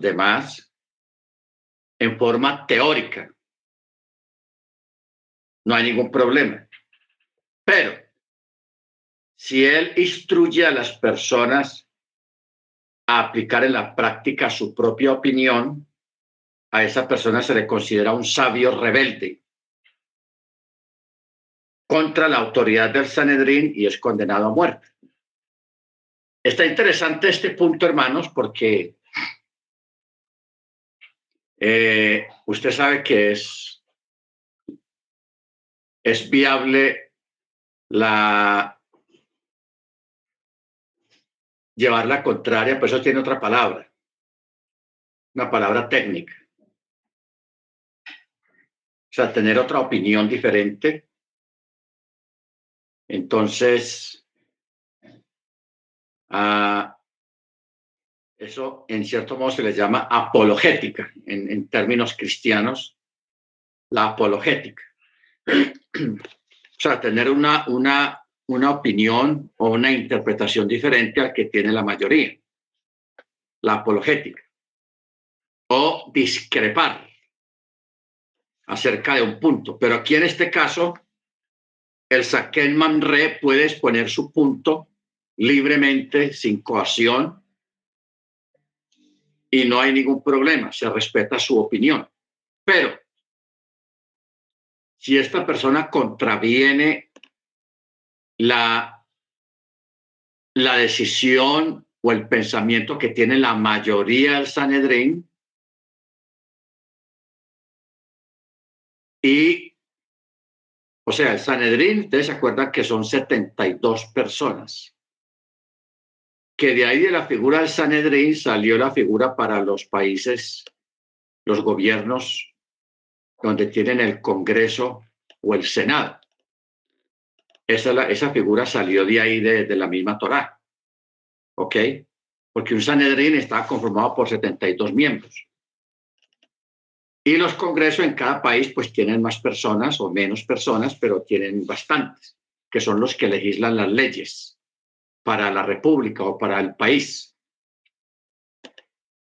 demás en forma teórica. No hay ningún problema. Pero si él instruye a las personas a aplicar en la práctica su propia opinión, a esa persona se le considera un sabio rebelde contra la autoridad del Sanedrín y es condenado a muerte. Está interesante este punto, hermanos, porque eh, usted sabe que es, es viable la llevar la contraria, pero eso tiene otra palabra, una palabra técnica. O sea, tener otra opinión diferente. Entonces, ah, eso en cierto modo se le llama apologética en, términos cristianos, la apologética. o sea, tener una, una, una opinión o una interpretación diferente al que tiene la mayoría, la apologética. O discrepar acerca de un punto. Pero aquí en este caso, el Saken Manre puede exponer su punto libremente, sin coacción, y no hay ningún problema, se respeta su opinión. Pero si esta persona contraviene la, la decisión o el pensamiento que tiene la mayoría del Sanedrín y o sea, el Sanedrín, ustedes se acuerdan que son 72 personas que de ahí de la figura del Sanedrín salió la figura para los países, los gobiernos donde tienen el Congreso o el Senado. Esa, esa figura salió de ahí de, la misma Torá. ¿Ok? Porque un Sanedrín está conformado por 72 miembros. Y los congresos en cada país pues tienen más personas o menos personas, pero tienen bastantes, que son los que legislan las leyes para la República o para el país.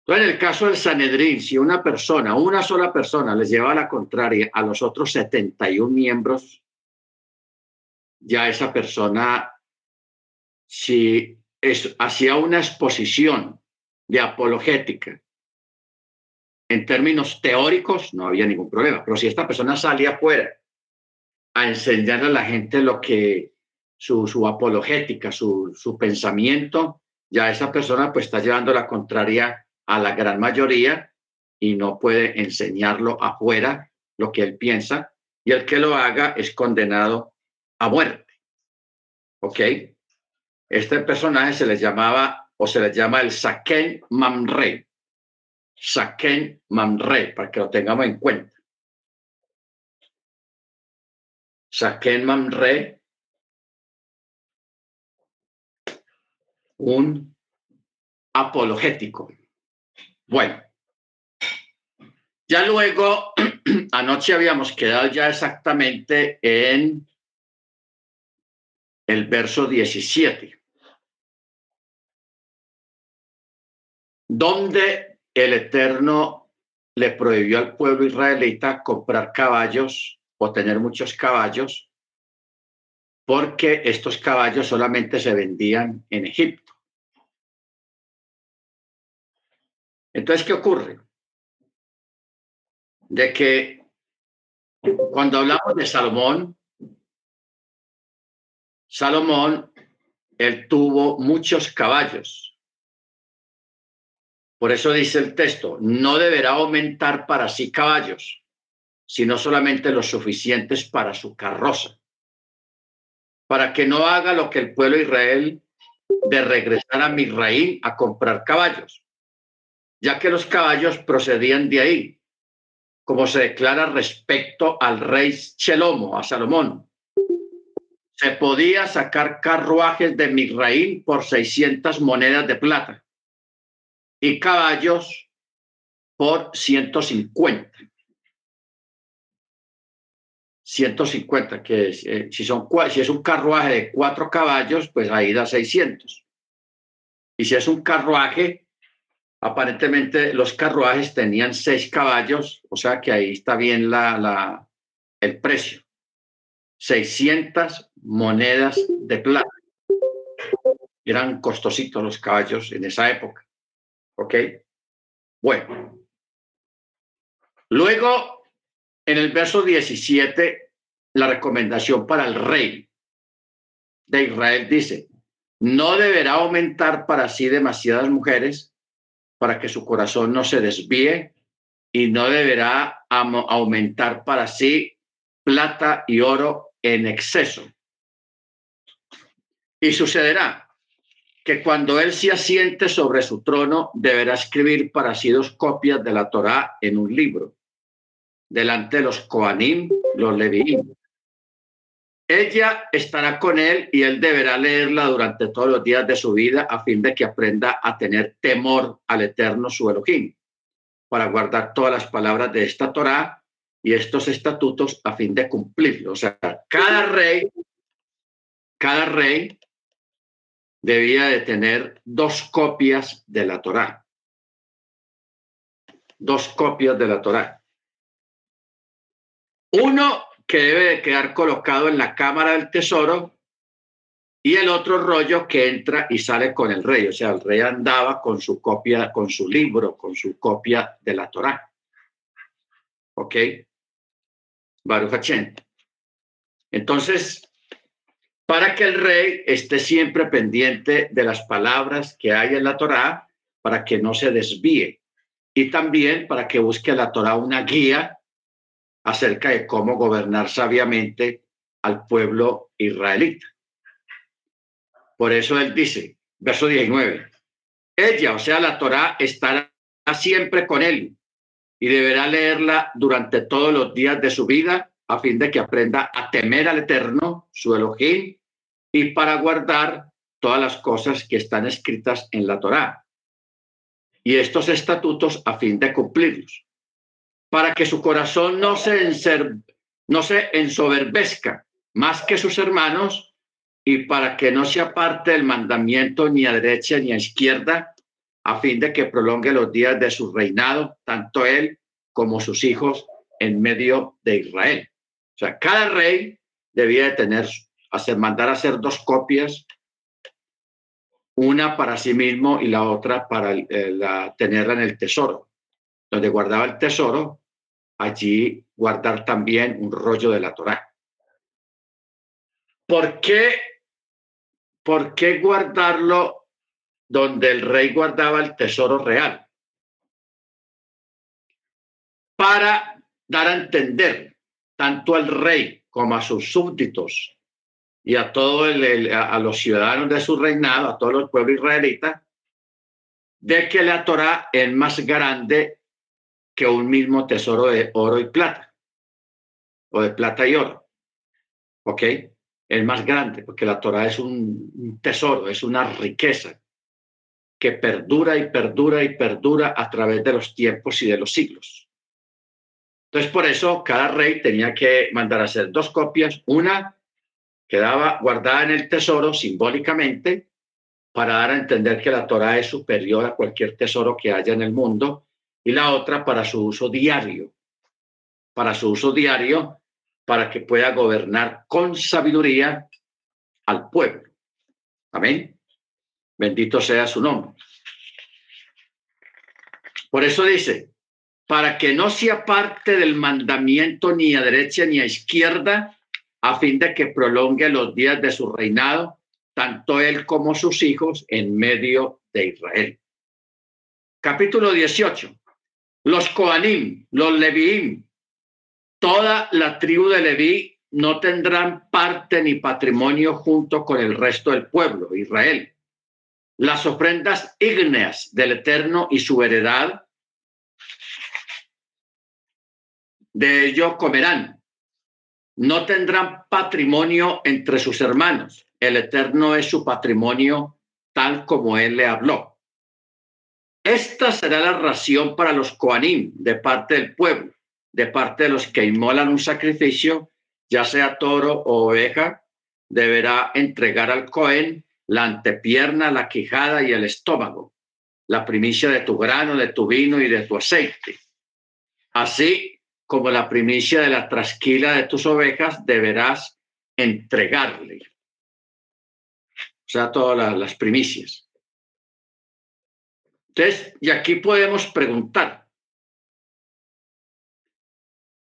Entonces, en el caso del Sanedrín, si una persona, una sola persona, les lleva a la contraria a los otros 71 miembros, ya esa persona, si es, hacía una exposición de apologética en términos teóricos, no había ningún problema. Pero si esta persona salía afuera a enseñarle a la gente lo que su, apologética, su, su, pensamiento, ya esa persona pues está llevando la contraria a la gran mayoría y no puede enseñarlo afuera lo que él piensa y el que lo haga es condenado a muerte. ¿Ok? Este personaje se le llamaba o se le llama el Saken Mamre. Saken Mamre, para que lo tengamos en cuenta. Saken Mamre un apologético. Bueno, ya luego, anoche habíamos quedado ya exactamente en el verso 17, donde el Eterno le prohibió al pueblo israelita comprar caballos o tener muchos caballos, porque estos caballos solamente se vendían en Egipto. Entonces, ¿qué ocurre? De que cuando hablamos de Salomón, Salomón, él tuvo muchos caballos. Por eso dice el texto, no deberá aumentar para sí caballos, sino solamente los suficientes para su carroza, para que no haga lo que el pueblo Israel de regresar a Misraín a comprar caballos ya que los caballos procedían de ahí, como se declara respecto al rey Chelomo, a Salomón. Se podía sacar carruajes de Misraín por 600 monedas de plata y caballos por 150. 150, que eh, si, si es un carruaje de cuatro caballos, pues ahí da 600. Y si es un carruaje Aparentemente los carruajes tenían seis caballos, o sea que ahí está bien la, la, el precio. 600 monedas de plata. Eran costositos los caballos en esa época. ¿Ok? Bueno. Luego, en el verso 17, la recomendación para el rey de Israel dice, no deberá aumentar para sí demasiadas mujeres para que su corazón no se desvíe y no deberá aumentar para sí plata y oro en exceso. Y sucederá que cuando él se asiente sobre su trono, deberá escribir para sí dos copias de la Torá en un libro, delante de los Koanim, los Leviim. Ella estará con él y él deberá leerla durante todos los días de su vida a fin de que aprenda a tener temor al eterno su Elohim, para guardar todas las palabras de esta Torá y estos estatutos a fin de cumplirlos. O sea, cada rey, cada rey debía de tener dos copias de la Torá. Dos copias de la Torá. Uno que debe de quedar colocado en la cámara del tesoro y el otro rollo que entra y sale con el rey. O sea, el rey andaba con su copia, con su libro, con su copia de la Torá. ¿Ok? Baruch Entonces, para que el rey esté siempre pendiente de las palabras que hay en la Torá, para que no se desvíe. Y también para que busque la Torá una guía acerca de cómo gobernar sabiamente al pueblo israelita. Por eso él dice, verso 19, ella, o sea, la Torá, estará siempre con él y deberá leerla durante todos los días de su vida a fin de que aprenda a temer al Eterno, su Elohim, y para guardar todas las cosas que están escritas en la Torá. Y estos estatutos a fin de cumplirlos, para que su corazón no se, no se ensoberbezca más que sus hermanos y para que no se aparte del mandamiento ni a derecha ni a izquierda, a fin de que prolongue los días de su reinado, tanto él como sus hijos en medio de Israel. O sea, cada rey debía de tener, hacer, mandar hacer dos copias, una para sí mismo y la otra para eh, la, tenerla en el tesoro. Donde guardaba el tesoro, allí guardar también un rollo de la Torá. ¿Por qué, ¿Por qué guardarlo donde el rey guardaba el tesoro real? Para dar a entender tanto al rey como a sus súbditos y a todos los ciudadanos de su reinado, a todos los pueblos israelitas, de que la Torah es más grande que un mismo tesoro de oro y plata, o de plata y oro. ¿Ok? Es más grande, porque la Torah es un tesoro, es una riqueza que perdura y perdura y perdura a través de los tiempos y de los siglos. Entonces, por eso cada rey tenía que mandar a hacer dos copias, una quedaba guardada en el tesoro simbólicamente para dar a entender que la Torah es superior a cualquier tesoro que haya en el mundo, y la otra para su uso diario, para su uso diario, para que pueda gobernar con sabiduría al pueblo. Amén. Bendito sea su nombre. Por eso dice, para que no se aparte del mandamiento ni a derecha ni a izquierda, a fin de que prolongue los días de su reinado, tanto él como sus hijos en medio de Israel. Capítulo 18. Los Coanim, los Leviim, toda la tribu de Leví no tendrán parte ni patrimonio junto con el resto del pueblo, Israel. Las ofrendas ígneas del Eterno y su heredad de ello comerán. No tendrán patrimonio entre sus hermanos. El Eterno es su patrimonio tal como Él le habló. Esta será la ración para los Coanim de parte del pueblo, de parte de los que inmolan un sacrificio, ya sea toro o oveja, deberá entregar al Cohen la antepierna, la quijada y el estómago. la primicia de tu grano, de tu vino y de tu aceite. Así como la primicia de la trasquila de tus ovejas deberás entregarle. O sea, todas las, primicias. Entonces, y aquí podemos preguntar,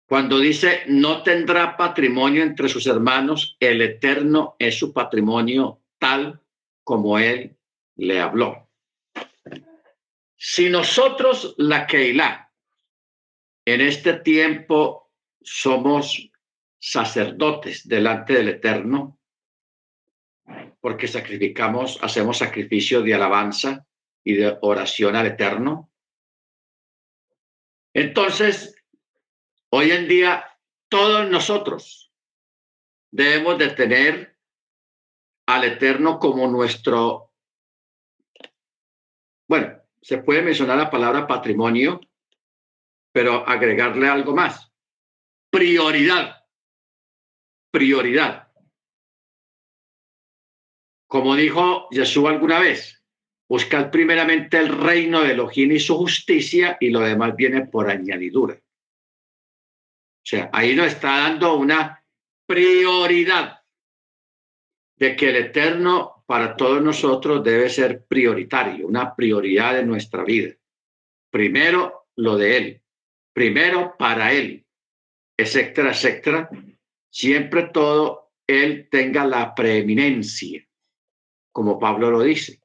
cuando dice, no tendrá patrimonio entre sus hermanos, el Eterno es su patrimonio tal como Él le habló. Si nosotros, la Keilah, en este tiempo somos sacerdotes delante del Eterno, porque sacrificamos, hacemos sacrificio de alabanza y de oración al Eterno. Entonces, hoy en día, todos nosotros debemos de tener al Eterno como nuestro, bueno, se puede mencionar la palabra patrimonio, pero agregarle algo más. Prioridad. Prioridad. Como dijo Jesús alguna vez, buscad primeramente el reino de Elohim y su justicia y lo demás viene por añadidura. O sea, ahí nos está dando una prioridad de que el eterno para todos nosotros debe ser prioritario, una prioridad de nuestra vida. Primero lo de Él, primero para Él, etcétera, etcétera. Siempre todo Él tenga la preeminencia, como Pablo lo dice,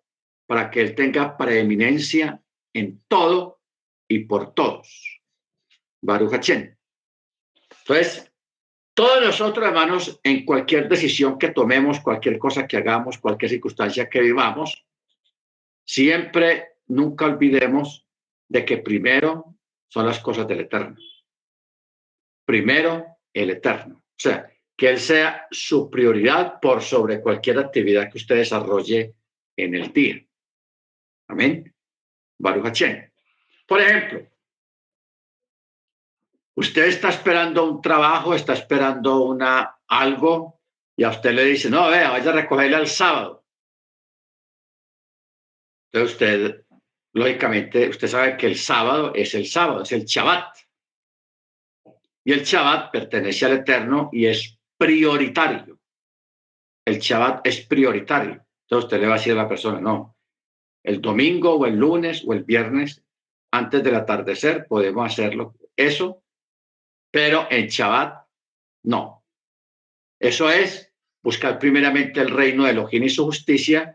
para que Él tenga preeminencia en todo y por todos. Baruch Entonces, todos nosotros, hermanos, en cualquier decisión que tomemos, cualquier cosa que hagamos, cualquier circunstancia que vivamos, siempre, nunca olvidemos de que primero son las cosas del Eterno. Primero, el Eterno. O sea, que Él sea su prioridad por sobre cualquier actividad que usted desarrolle en el día. Amén. Baruch Por ejemplo, Usted está esperando un trabajo, está esperando una algo y a usted le dice, no, vea, vaya a recogerle al sábado. Entonces usted, lógicamente, usted sabe que el sábado es el sábado, es el Shabbat. Y el Shabbat pertenece al Eterno y es prioritario. El Shabbat es prioritario. Entonces usted le va a decir a la persona, no, el domingo o el lunes o el viernes, antes del atardecer, podemos hacerlo. Eso pero en Shabbat no. Eso es buscar primeramente el reino de Elohim y su justicia.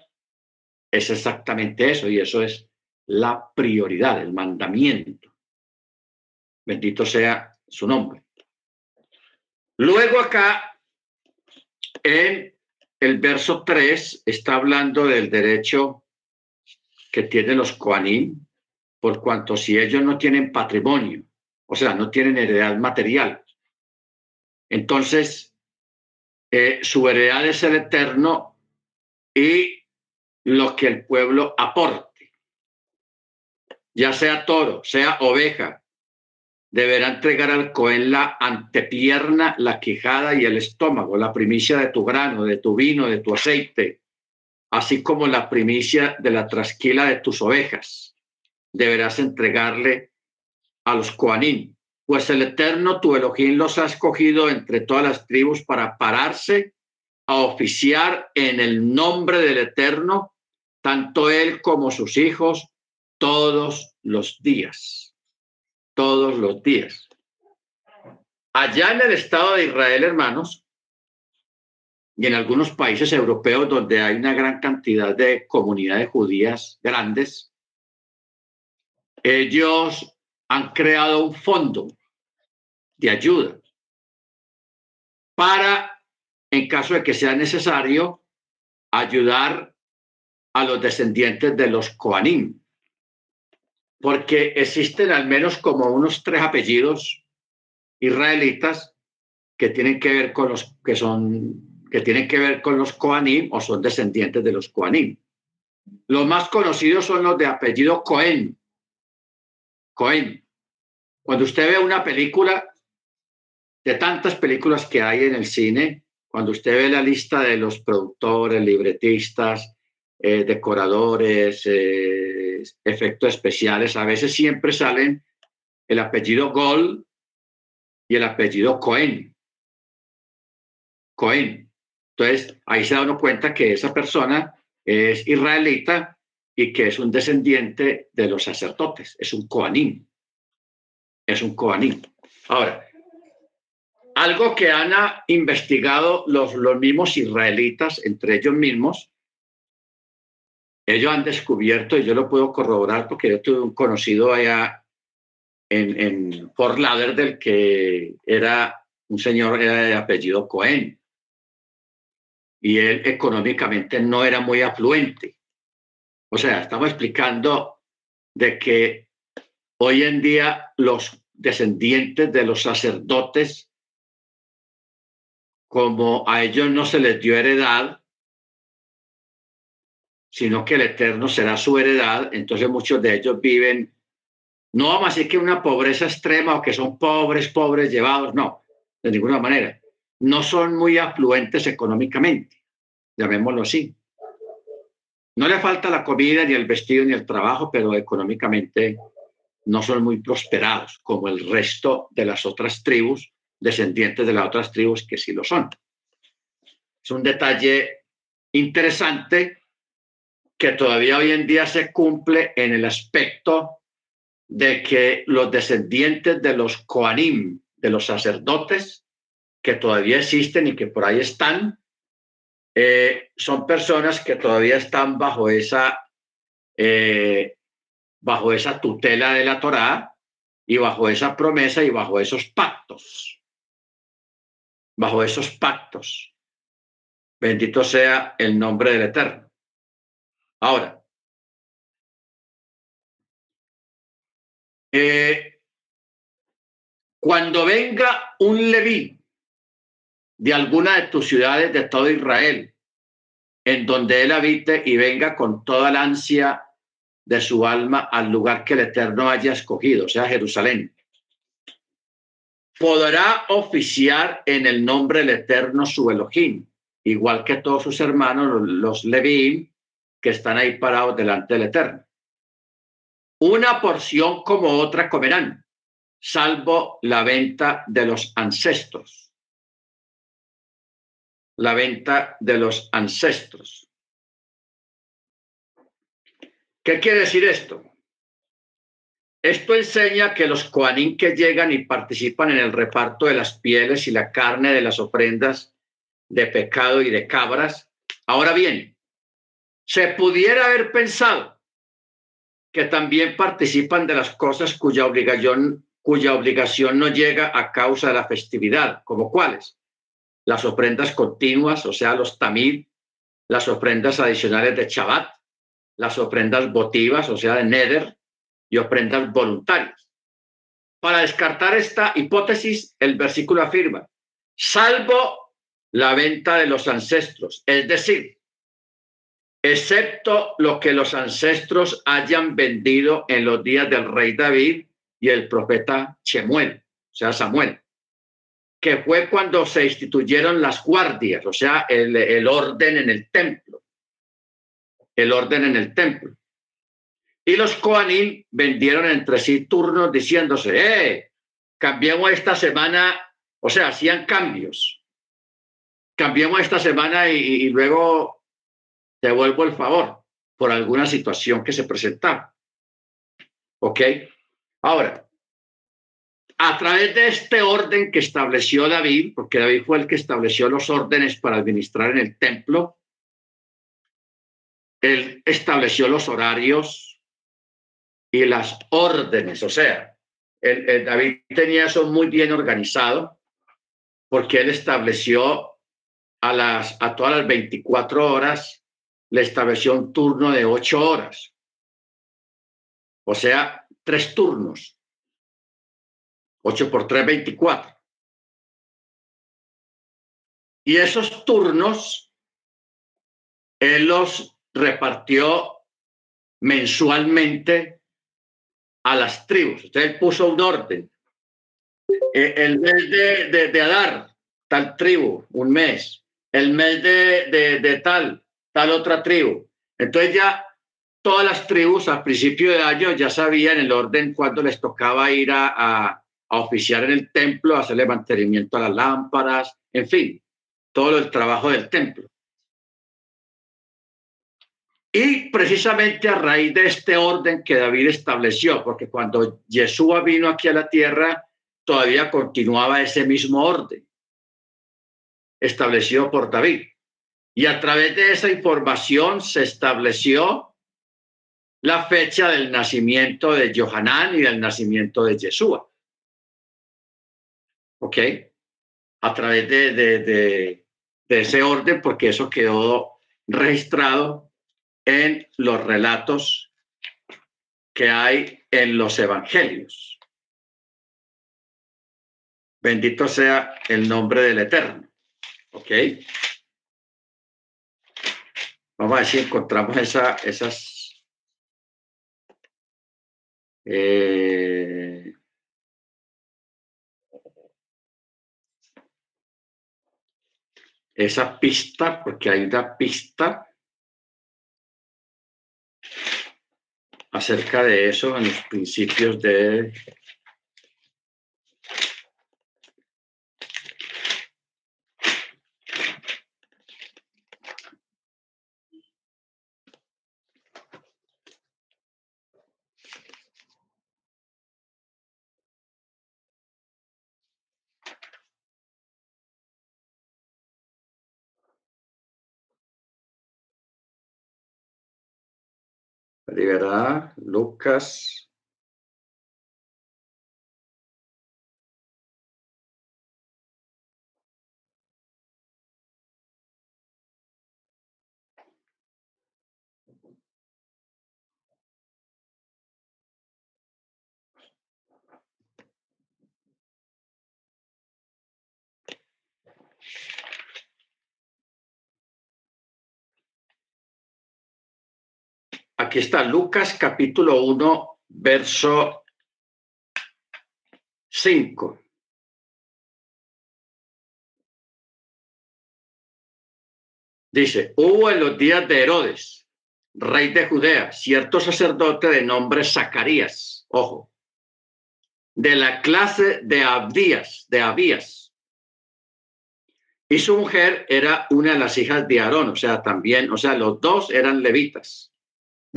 Es exactamente eso y eso es la prioridad, el mandamiento. Bendito sea su nombre. Luego acá, en el verso 3, está hablando del derecho tienen los Koanim, por cuanto si ellos no tienen patrimonio, o sea, no tienen heredad material. Entonces, eh, su heredad es el eterno y lo que el pueblo aporte, ya sea toro, sea oveja, deberá entregar al Cohen la antepierna, la quijada y el estómago, la primicia de tu grano, de tu vino, de tu aceite, así como la primicia de la trasquila de tus ovejas. Deberás entregarle a los Coanín, pues el Eterno, tu Elohim, los ha escogido entre todas las tribus para pararse a oficiar en el nombre del Eterno, tanto él como sus hijos, todos los días. Todos los días. Allá en el Estado de Israel, hermanos, y en algunos países europeos donde hay una gran cantidad de comunidades judías grandes, ellos han creado un fondo de ayuda para, en caso de que sea necesario, ayudar a los descendientes de los Koanim, porque existen al menos como unos tres apellidos israelitas que tienen que ver con los que son que tienen que ver con los Koanim o son descendientes de los Koanim. Los más conocidos son los de apellido Cohen, Cohen. Cuando usted ve una película, de tantas películas que hay en el cine, cuando usted ve la lista de los productores, libretistas, eh, decoradores, eh, efectos especiales, a veces siempre salen el apellido Gol y el apellido Cohen. Cohen. Entonces, ahí se da uno cuenta que esa persona es israelita y que es un descendiente de los sacerdotes, es un Coanim. Es un Coanim. Ahora, algo que han investigado los, los mismos israelitas entre ellos mismos, ellos han descubierto, y yo lo puedo corroborar porque yo tuve un conocido allá en, en Fort del que era un señor de apellido Cohen, y él económicamente no era muy afluente. O sea, estamos explicando de que hoy en día los descendientes de los sacerdotes como a ellos no se les dio heredad, sino que el Eterno será su heredad, entonces muchos de ellos viven, no decir que una pobreza extrema o que son pobres, pobres llevados, no, de ninguna manera. No son muy afluentes económicamente, llamémoslo así. No le falta la comida, ni el vestido, ni el trabajo, pero económicamente no son muy prosperados como el resto de las otras tribus descendientes de las otras tribus que sí lo son. Es un detalle interesante que todavía hoy en día se cumple en el aspecto de que los descendientes de los Koanim, de los sacerdotes, que todavía existen y que por ahí están, eh, son personas que todavía están bajo esa, eh, bajo esa tutela de la Torá y bajo esa promesa y bajo esos pactos bajo esos pactos. Bendito sea el nombre del Eterno. Ahora, eh, cuando venga un leví de alguna de tus ciudades de todo Israel, en donde él habite y venga con toda la ansia de su alma al lugar que el Eterno haya escogido, sea, Jerusalén podrá oficiar en el nombre del Eterno su Elohim, igual que todos sus hermanos, los Leví, que están ahí parados delante del Eterno. Una porción como otra comerán, salvo la venta de los ancestros. La venta de los ancestros. ¿Qué quiere decir esto? Esto enseña que los coanín que llegan y participan en el reparto de las pieles y la carne de las ofrendas de pecado y de cabras. Ahora bien, se pudiera haber pensado que también participan de las cosas cuya obligación, cuya obligación no llega a causa de la festividad, como cuáles? Las ofrendas continuas, o sea, los tamid, las ofrendas adicionales de Shabbat, las ofrendas votivas, o sea, de Neder, y ofrendas voluntarias. Para descartar esta hipótesis, el versículo afirma, salvo la venta de los ancestros, es decir, excepto lo que los ancestros hayan vendido en los días del rey David y el profeta Chemuel, o sea, Samuel, que fue cuando se instituyeron las guardias, o sea, el, orden en el templo, el orden en el templo. Y los Koanim vendieron entre sí turnos diciéndose, eh, cambiemos esta semana, o sea, hacían cambios. Cambiemos esta semana y, luego devuelvo el favor por alguna situación que se presentaba. ¿Ok? Ahora, a través de este orden que estableció David, porque David fue el que estableció los órdenes para administrar en el templo, él estableció los horarios, y las órdenes. O sea, David tenía eso muy bien organizado porque él estableció a, las, a todas las 24 horas, le estableció un turno de 8 horas. O sea, tres turnos. 8 por 3, 24. Y esos turnos, él los repartió mensualmente a las tribus. Usted puso un orden. Eh, el mes de, de, Adar, tal tribu, un mes. El mes de, de, tal, tal otra tribu. Entonces ya todas las tribus al principio de año ya sabían el orden cuando les tocaba ir a, a, oficiar en el templo, a hacerle mantenimiento a las lámparas, en fin, todo el trabajo del templo. Y precisamente a raíz de este orden que David estableció, porque cuando Yeshua vino aquí a la tierra, todavía continuaba ese mismo orden establecido por David. Y a través de esa información se estableció la fecha del nacimiento de Johanán y del nacimiento de Yeshua. ¿Ok? A través de, de, ese orden, porque eso quedó registrado en los relatos que hay en los evangelios. Bendito sea el nombre del Eterno. ¿Ok? Vamos a ver si encontramos esa, esas... Eh, esa pista, porque hay una pista acerca de eso en los principios de liberar Lucas. Aquí está Lucas capítulo 1, verso 5. Dice, hubo en los días de Herodes, rey de Judea, cierto sacerdote de nombre Zacarías, ojo, de la clase de Abdías, de Abías. Y su mujer era una de las hijas de Aarón, o sea, también, o sea, los dos eran levitas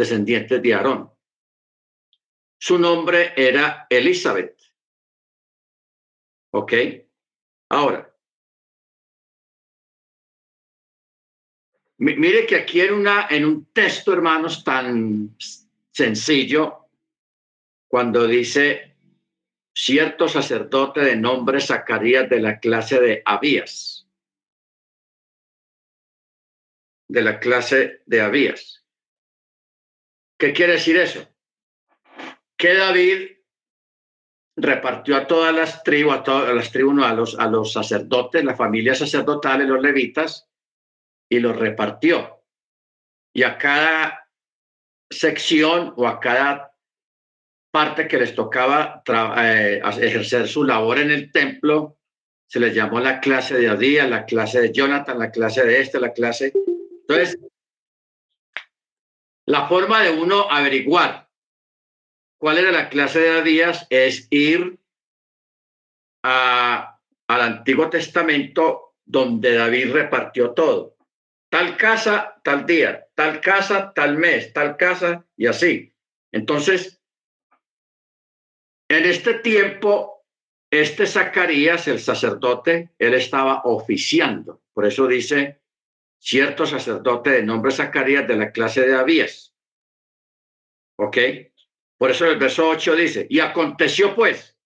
descendientes de Aarón. Su nombre era Elizabeth. ¿Ok? Ahora, mire que aquí en, una, en un texto, hermanos, tan sencillo, cuando dice cierto sacerdote de nombre Zacarías de la clase de Abías, de la clase de Abías. ¿Qué quiere decir eso? Que David repartió a todas las tribus, a todas las tribus, a los, a los sacerdotes, la familia sacerdotal, los levitas, y los repartió. Y a cada sección o a cada parte que les tocaba eh, ejercer su labor en el templo, se les llamó la clase de Adías, la clase de Jonathan, la clase de este, la clase. Entonces, la forma de uno averiguar cuál era la clase de días es ir al Antiguo Testamento donde David repartió todo. Tal casa, tal día, tal casa, tal mes, tal casa y así. Entonces, en este tiempo, este Zacarías, el sacerdote, él estaba oficiando. Por eso dice cierto sacerdote de nombre Zacarías de la clase de Abías. ¿Ok? Por eso el verso 8 dice, y aconteció pues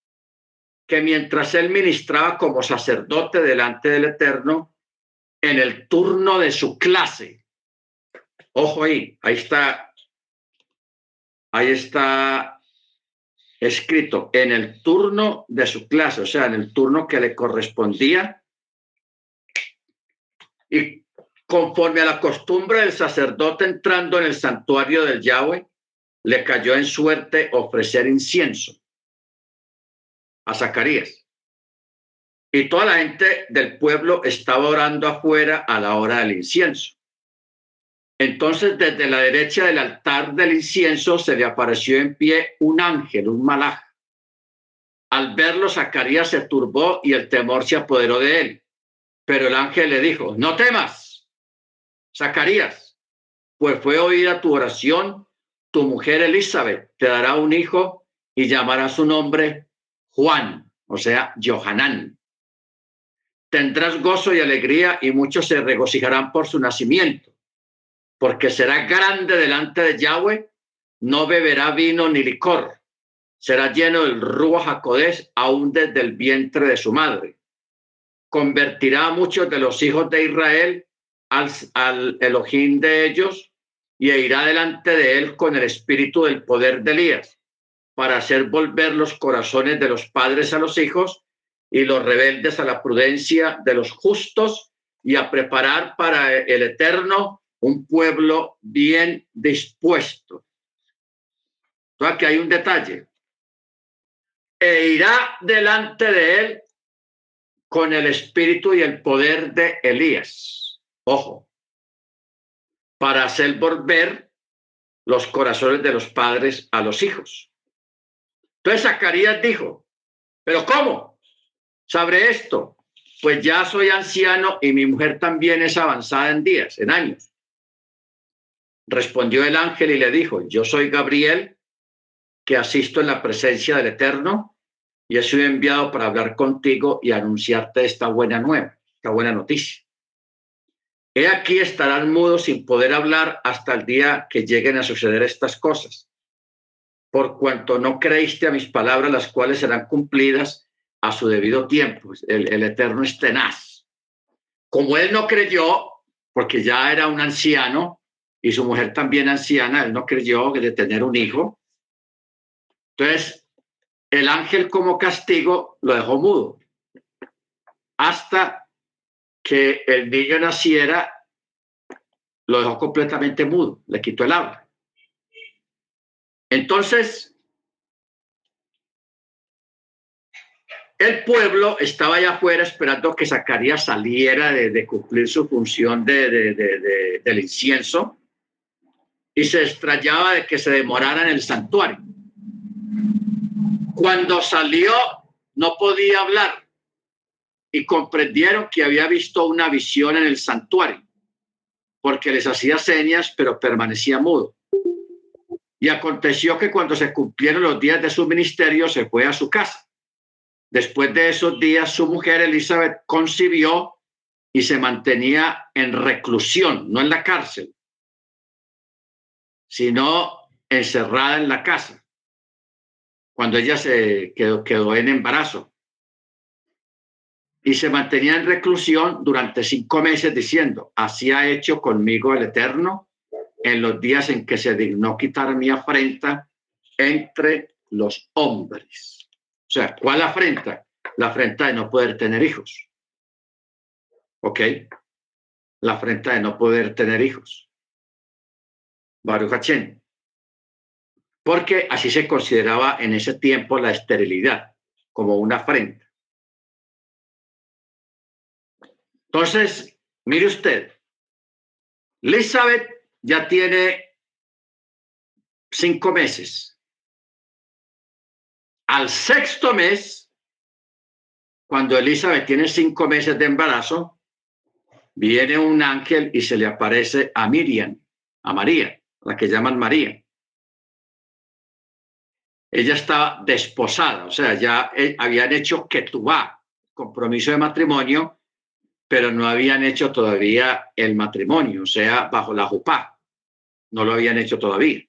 que mientras él ministraba como sacerdote delante del Eterno, en el turno de su clase, ojo ahí, ahí está, ahí está escrito, en el turno de su clase, o sea, en el turno que le correspondía, y Conforme a la costumbre del sacerdote entrando en el santuario del Yahweh, le cayó en suerte ofrecer incienso a Zacarías. Y toda la gente del pueblo estaba orando afuera a la hora del incienso. Entonces, desde la derecha del altar del incienso se le apareció en pie un ángel, un malaj. Al verlo, Zacarías se turbó y el temor se apoderó de él. Pero el ángel le dijo, no temas, Zacarías, pues fue oída tu oración, tu mujer Elizabeth te dará un hijo y llamará su nombre Juan, o sea, Johanán. Tendrás gozo y alegría y muchos se regocijarán por su nacimiento porque será grande delante de Yahweh, no beberá vino ni licor, será lleno del Ruach Jacodés aún desde el vientre de su madre. Convertirá a muchos de los hijos de Israel al, al Elohim de ellos y irá delante de él con el espíritu del poder de Elías para hacer volver los corazones de los padres a los hijos y los rebeldes a la prudencia de los justos y a preparar para el eterno un pueblo bien dispuesto. Entonces aquí hay un detalle. E irá delante de él con el espíritu y el poder de Elías. Ojo, para hacer volver los corazones de los padres a los hijos. Entonces Zacarías dijo, pero ¿cómo? ¿Sabré esto? Pues ya soy anciano y mi mujer también es avanzada en días, en años. Respondió el ángel y le dijo, yo soy Gabriel, que asisto en la presencia del Eterno y he sido enviado para hablar contigo y anunciarte esta buena nueva, esta buena noticia. He aquí estarán mudos sin poder hablar hasta el día que lleguen a suceder estas cosas, por cuanto no creíste a mis palabras, las cuales serán cumplidas a su debido tiempo. El, el Eterno es tenaz. Como él no creyó, porque ya era un anciano, y su mujer también anciana, él no creyó de tener un hijo. Entonces, el ángel como castigo lo dejó mudo hasta que el niño naciera, lo dejó completamente mudo, le quitó el habla. Entonces, el pueblo estaba allá afuera esperando que Zacarías saliera de, cumplir su función de, del incienso y se extrañaba de que se demorara en el santuario. Cuando salió, no podía hablar y comprendieron que había visto una visión en el santuario, porque les hacía señas, pero permanecía mudo. Y aconteció que cuando se cumplieron los días de su ministerio, se fue a su casa. Después de esos días, su mujer Elizabeth concibió y se mantenía en reclusión, no en la cárcel, sino encerrada en la casa, cuando ella se quedó, quedó en embarazo. Y se mantenía en reclusión durante cinco meses diciendo, así ha hecho conmigo el Eterno en los días en que se dignó quitar mi afrenta entre los hombres. O sea, ¿cuál afrenta? La afrenta de no poder tener hijos. ¿Ok? La afrenta de no poder tener hijos. Baruch porque así se consideraba en ese tiempo la esterilidad como una afrenta. Entonces, mire usted, Elizabeth ya tiene cinco meses. Al sexto mes, cuando Elizabeth tiene cinco meses de embarazo, viene un ángel y se le aparece a Miriam, a María la que llaman María. Ella estaba desposada, o sea, ya eh, habían hecho ketubá, compromiso de matrimonio, pero no habían hecho todavía el matrimonio, o sea, bajo la jupá. No lo habían hecho todavía.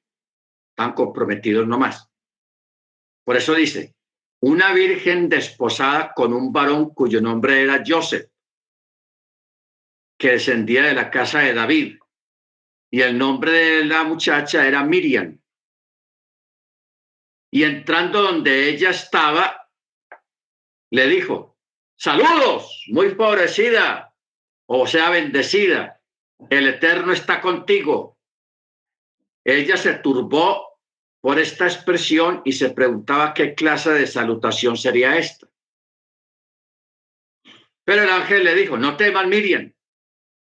Están comprometidos nomás. Por eso dice, una virgen desposada con un varón cuyo nombre era Joseph, que descendía de la casa de David y el nombre de la muchacha era Miriam. Y entrando donde ella estaba, le dijo, saludos, muy favorecida, o sea, bendecida, el Eterno está contigo. Ella se turbó por esta expresión y se preguntaba qué clase de salutación sería esta. Pero el ángel le dijo, no temas, Miriam,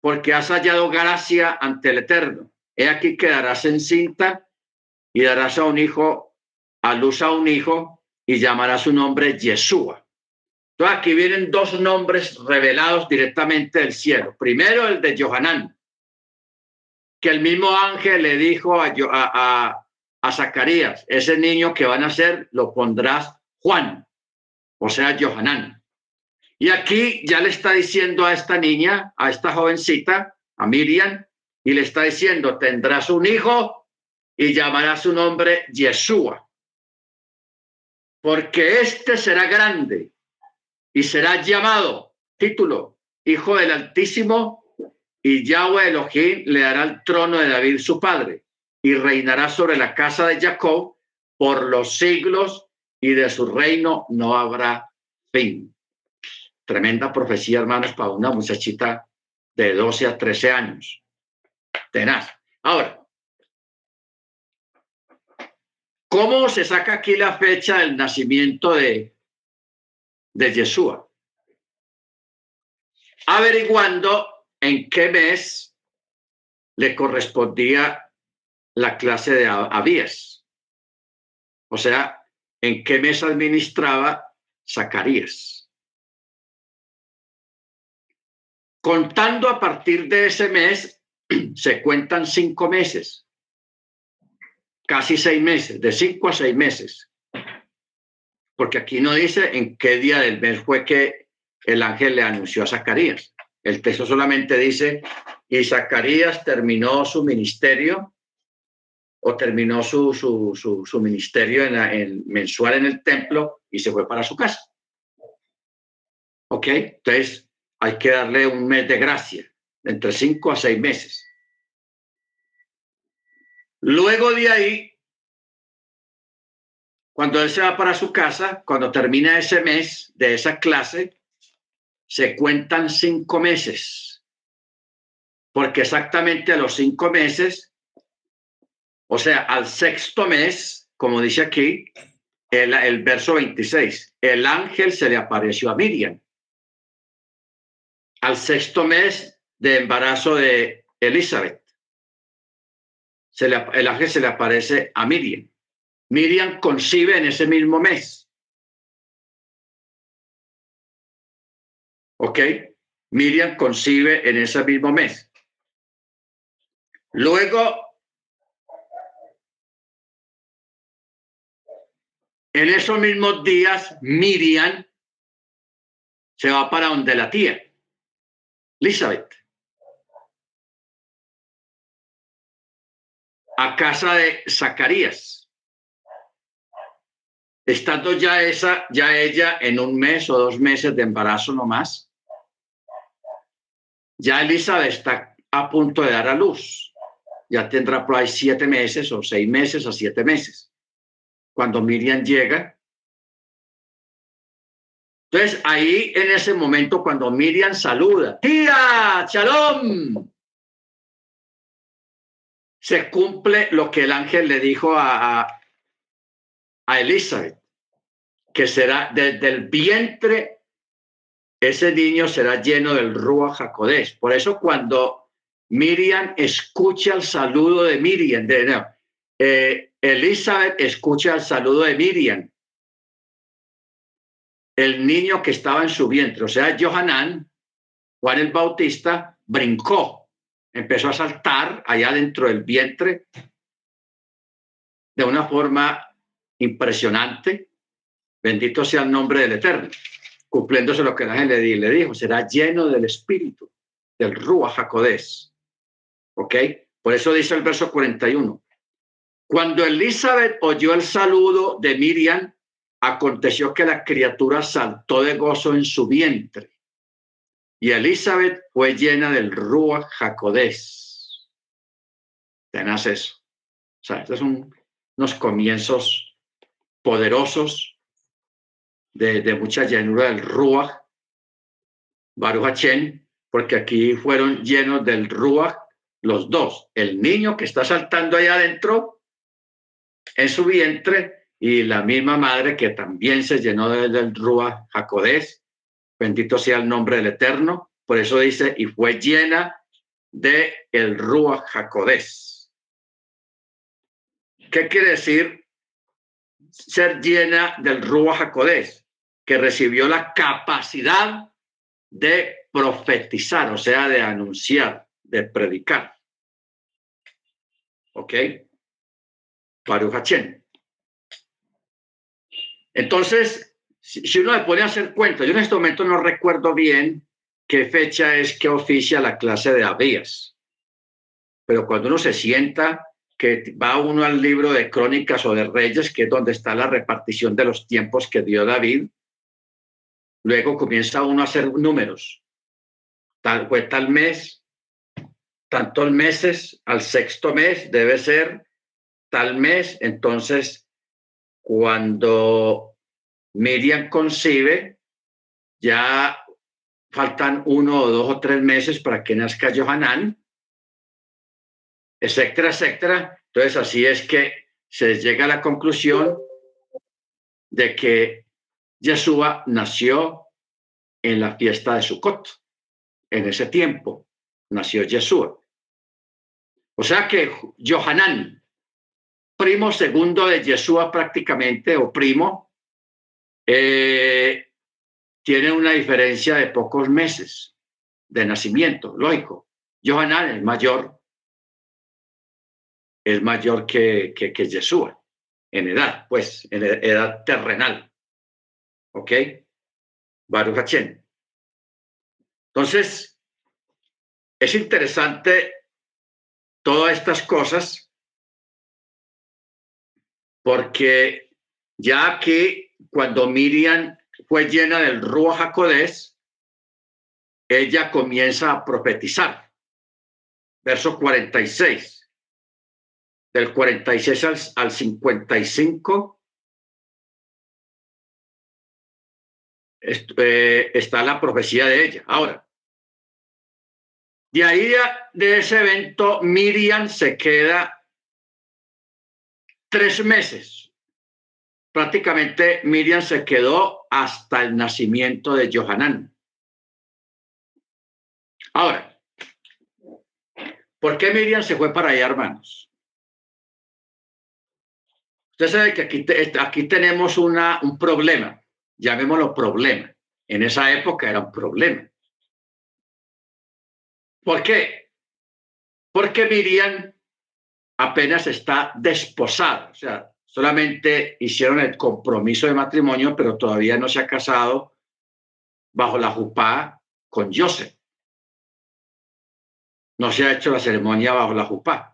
porque has hallado gracia ante el Eterno. He aquí quedarás encinta y darás a un hijo, a luz a un hijo, y llamarás su nombre Yeshua. Aquí vienen dos nombres revelados directamente del cielo. Primero el de Johanán, que el mismo ángel le dijo a, a, a Zacarías, ese niño que van a ser lo pondrás Juan, o sea, Johanán. Y aquí ya le está diciendo a esta niña, a esta jovencita, a Miriam, y le está diciendo, tendrás un hijo y llamará su nombre Yeshua, porque este será grande y será llamado, título, Hijo del Altísimo, y Yahweh Elohim le dará el trono de David su padre, y reinará sobre la casa de Jacob por los siglos, y de su reino no habrá fin. Tremenda profecía, hermanos, para una muchachita de 12 a 13 años. Tenaz. Ahora, ¿cómo se saca aquí la fecha del nacimiento de, de Yeshua? Averiguando en qué mes le correspondía la clase de Abías. O sea, en qué mes administraba Zacarías. Contando a partir de ese mes, se cuentan cinco meses, casi seis meses, de cinco a seis meses. Porque aquí no dice en qué día del mes fue que el ángel le anunció a Zacarías. El texto solamente dice, y Zacarías terminó su ministerio o terminó su, su, ministerio en, mensual en el templo y se fue para su casa. ¿Ok? Entonces, hay que darle un mes de gracia, entre cinco a seis meses. Luego de ahí, cuando él se va para su casa, cuando termina ese mes de esa clase, se cuentan cinco meses, porque exactamente a los cinco meses, o sea, al sexto mes, como dice aquí, el, verso 26, el ángel se le apareció a Miriam al sexto mes de embarazo de Elizabeth. El ángel se le aparece a Miriam. Miriam concibe en ese mismo mes. ¿Ok? Miriam concibe en ese mismo mes. Luego, en esos mismos días, Miriam se va para donde la tía. Elizabeth. A casa de Zacarías. Estando ya esa, ya ella en un mes o dos meses de embarazo nomás, ya Elizabeth está a punto de dar a luz. Ya tendrá por ahí siete meses o seis meses a siete meses. Cuando Miriam llega, entonces, ahí en ese momento, cuando Miriam saluda, tía, shalom, se cumple lo que el ángel le dijo a, a, Elizabeth, que será desde el vientre, ese niño será lleno del Rúa Jacodés. Por eso cuando Miriam escucha el saludo de Miriam, de, eh, Elizabeth escucha el saludo de Miriam, el niño que estaba en su vientre, o sea, Johanán, Juan el Bautista, brincó, empezó a saltar allá dentro del vientre de una forma impresionante. Bendito sea el nombre del Eterno, cumpliéndose lo que el ángel le, le dijo, será lleno del Espíritu, del Rúa Jacodés. ¿Ok? Por eso dice el verso 41. Cuando Elizabeth oyó el saludo de Miriam, aconteció que la criatura saltó de gozo en su vientre y Elizabeth fue llena del Rúa Jacodés. Tenás eso. O sea, estos son unos comienzos poderosos de, mucha llenura del Ruach, Baruch porque aquí fueron llenos del Ruach los dos. El niño que está saltando allá adentro en su vientre y la misma madre que también se llenó del Rúa Jacodés, bendito sea el nombre del Eterno, por eso dice, y fue llena de el Ruach HaKodesh. ¿Qué quiere decir ser llena del Ruach HaKodesh? Que recibió la capacidad de profetizar, o sea, de anunciar, de predicar. ¿Ok? Baruch Entonces, si uno le pone a hacer cuenta, yo en este momento no recuerdo bien qué fecha es que oficia la clase de Abías, pero cuando uno se sienta, que va uno al libro de crónicas o de reyes, que es donde está la repartición de los tiempos que dio David, luego comienza uno a hacer números. Tal fue tal mes, tantos meses, al sexto mes debe ser tal mes. Entonces, cuando Miriam concibe, ya faltan uno o dos o tres meses para que nazca Johanán, etcétera, etcétera. Entonces, así es que se llega a la conclusión de que Yeshua nació en la fiesta de Sukkot. En ese tiempo nació Yeshua. O sea que Johanán, primo segundo de Yeshua prácticamente, o primo, eh, tiene una diferencia de pocos meses de nacimiento, lógico. Johanán es mayor, es mayor que, que, que Yeshua en edad, pues, en edad terrenal. ¿Ok? Baruch Entonces, es interesante todas estas cosas porque ya que cuando Miriam fue llena del Ruach HaKodesh, ella comienza a profetizar. Verso 46. Del 46 al, al 55 está la profecía de ella. Ahora, de ahí de ese evento, Miriam se queda tres meses prácticamente Miriam se quedó hasta el nacimiento de Johanán. Ahora, ¿por qué Miriam se fue para allá, hermanos? Usted sabe que aquí, aquí tenemos una, un problema, llamémoslo problema. En esa época era un problema. ¿Por qué? Porque Miriam apenas está desposada, o sea, solamente hicieron el compromiso de matrimonio, pero todavía no se ha casado bajo la jupá con Joseph. No se ha hecho la ceremonia bajo la jupá.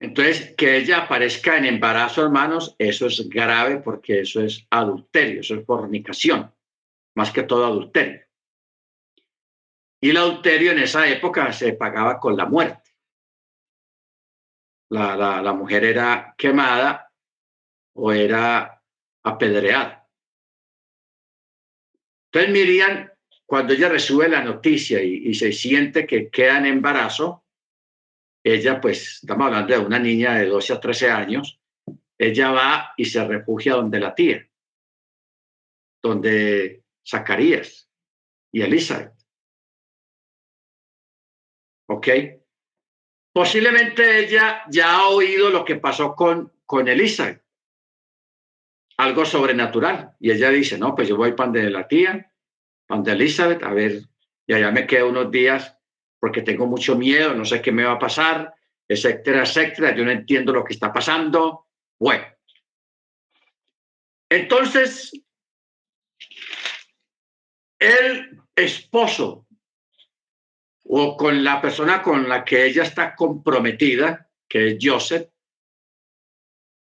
Entonces, que ella aparezca en embarazo, hermanos, eso es grave porque eso es adulterio, eso es fornicación, más que todo adulterio. Y el adulterio en esa época se pagaba con la muerte la, la, mujer era quemada o era apedreada. Entonces Miriam, cuando ella recibe la noticia y, y, se siente que queda en embarazo, ella, pues, estamos hablando de una niña de 12 a 13 años, ella va y se refugia donde la tía, donde Zacarías y Elizabeth. ¿Ok? Posiblemente ella ya ha oído lo que pasó con, con Elizabeth, algo sobrenatural. Y ella dice, no, pues yo voy pan de la tía, pan de Elizabeth, a ver, y allá me quedo unos días porque tengo mucho miedo, no sé qué me va a pasar, etcétera, etcétera. Yo no entiendo lo que está pasando. Bueno. Entonces, el esposo o con la persona con la que ella está comprometida, que es Joseph,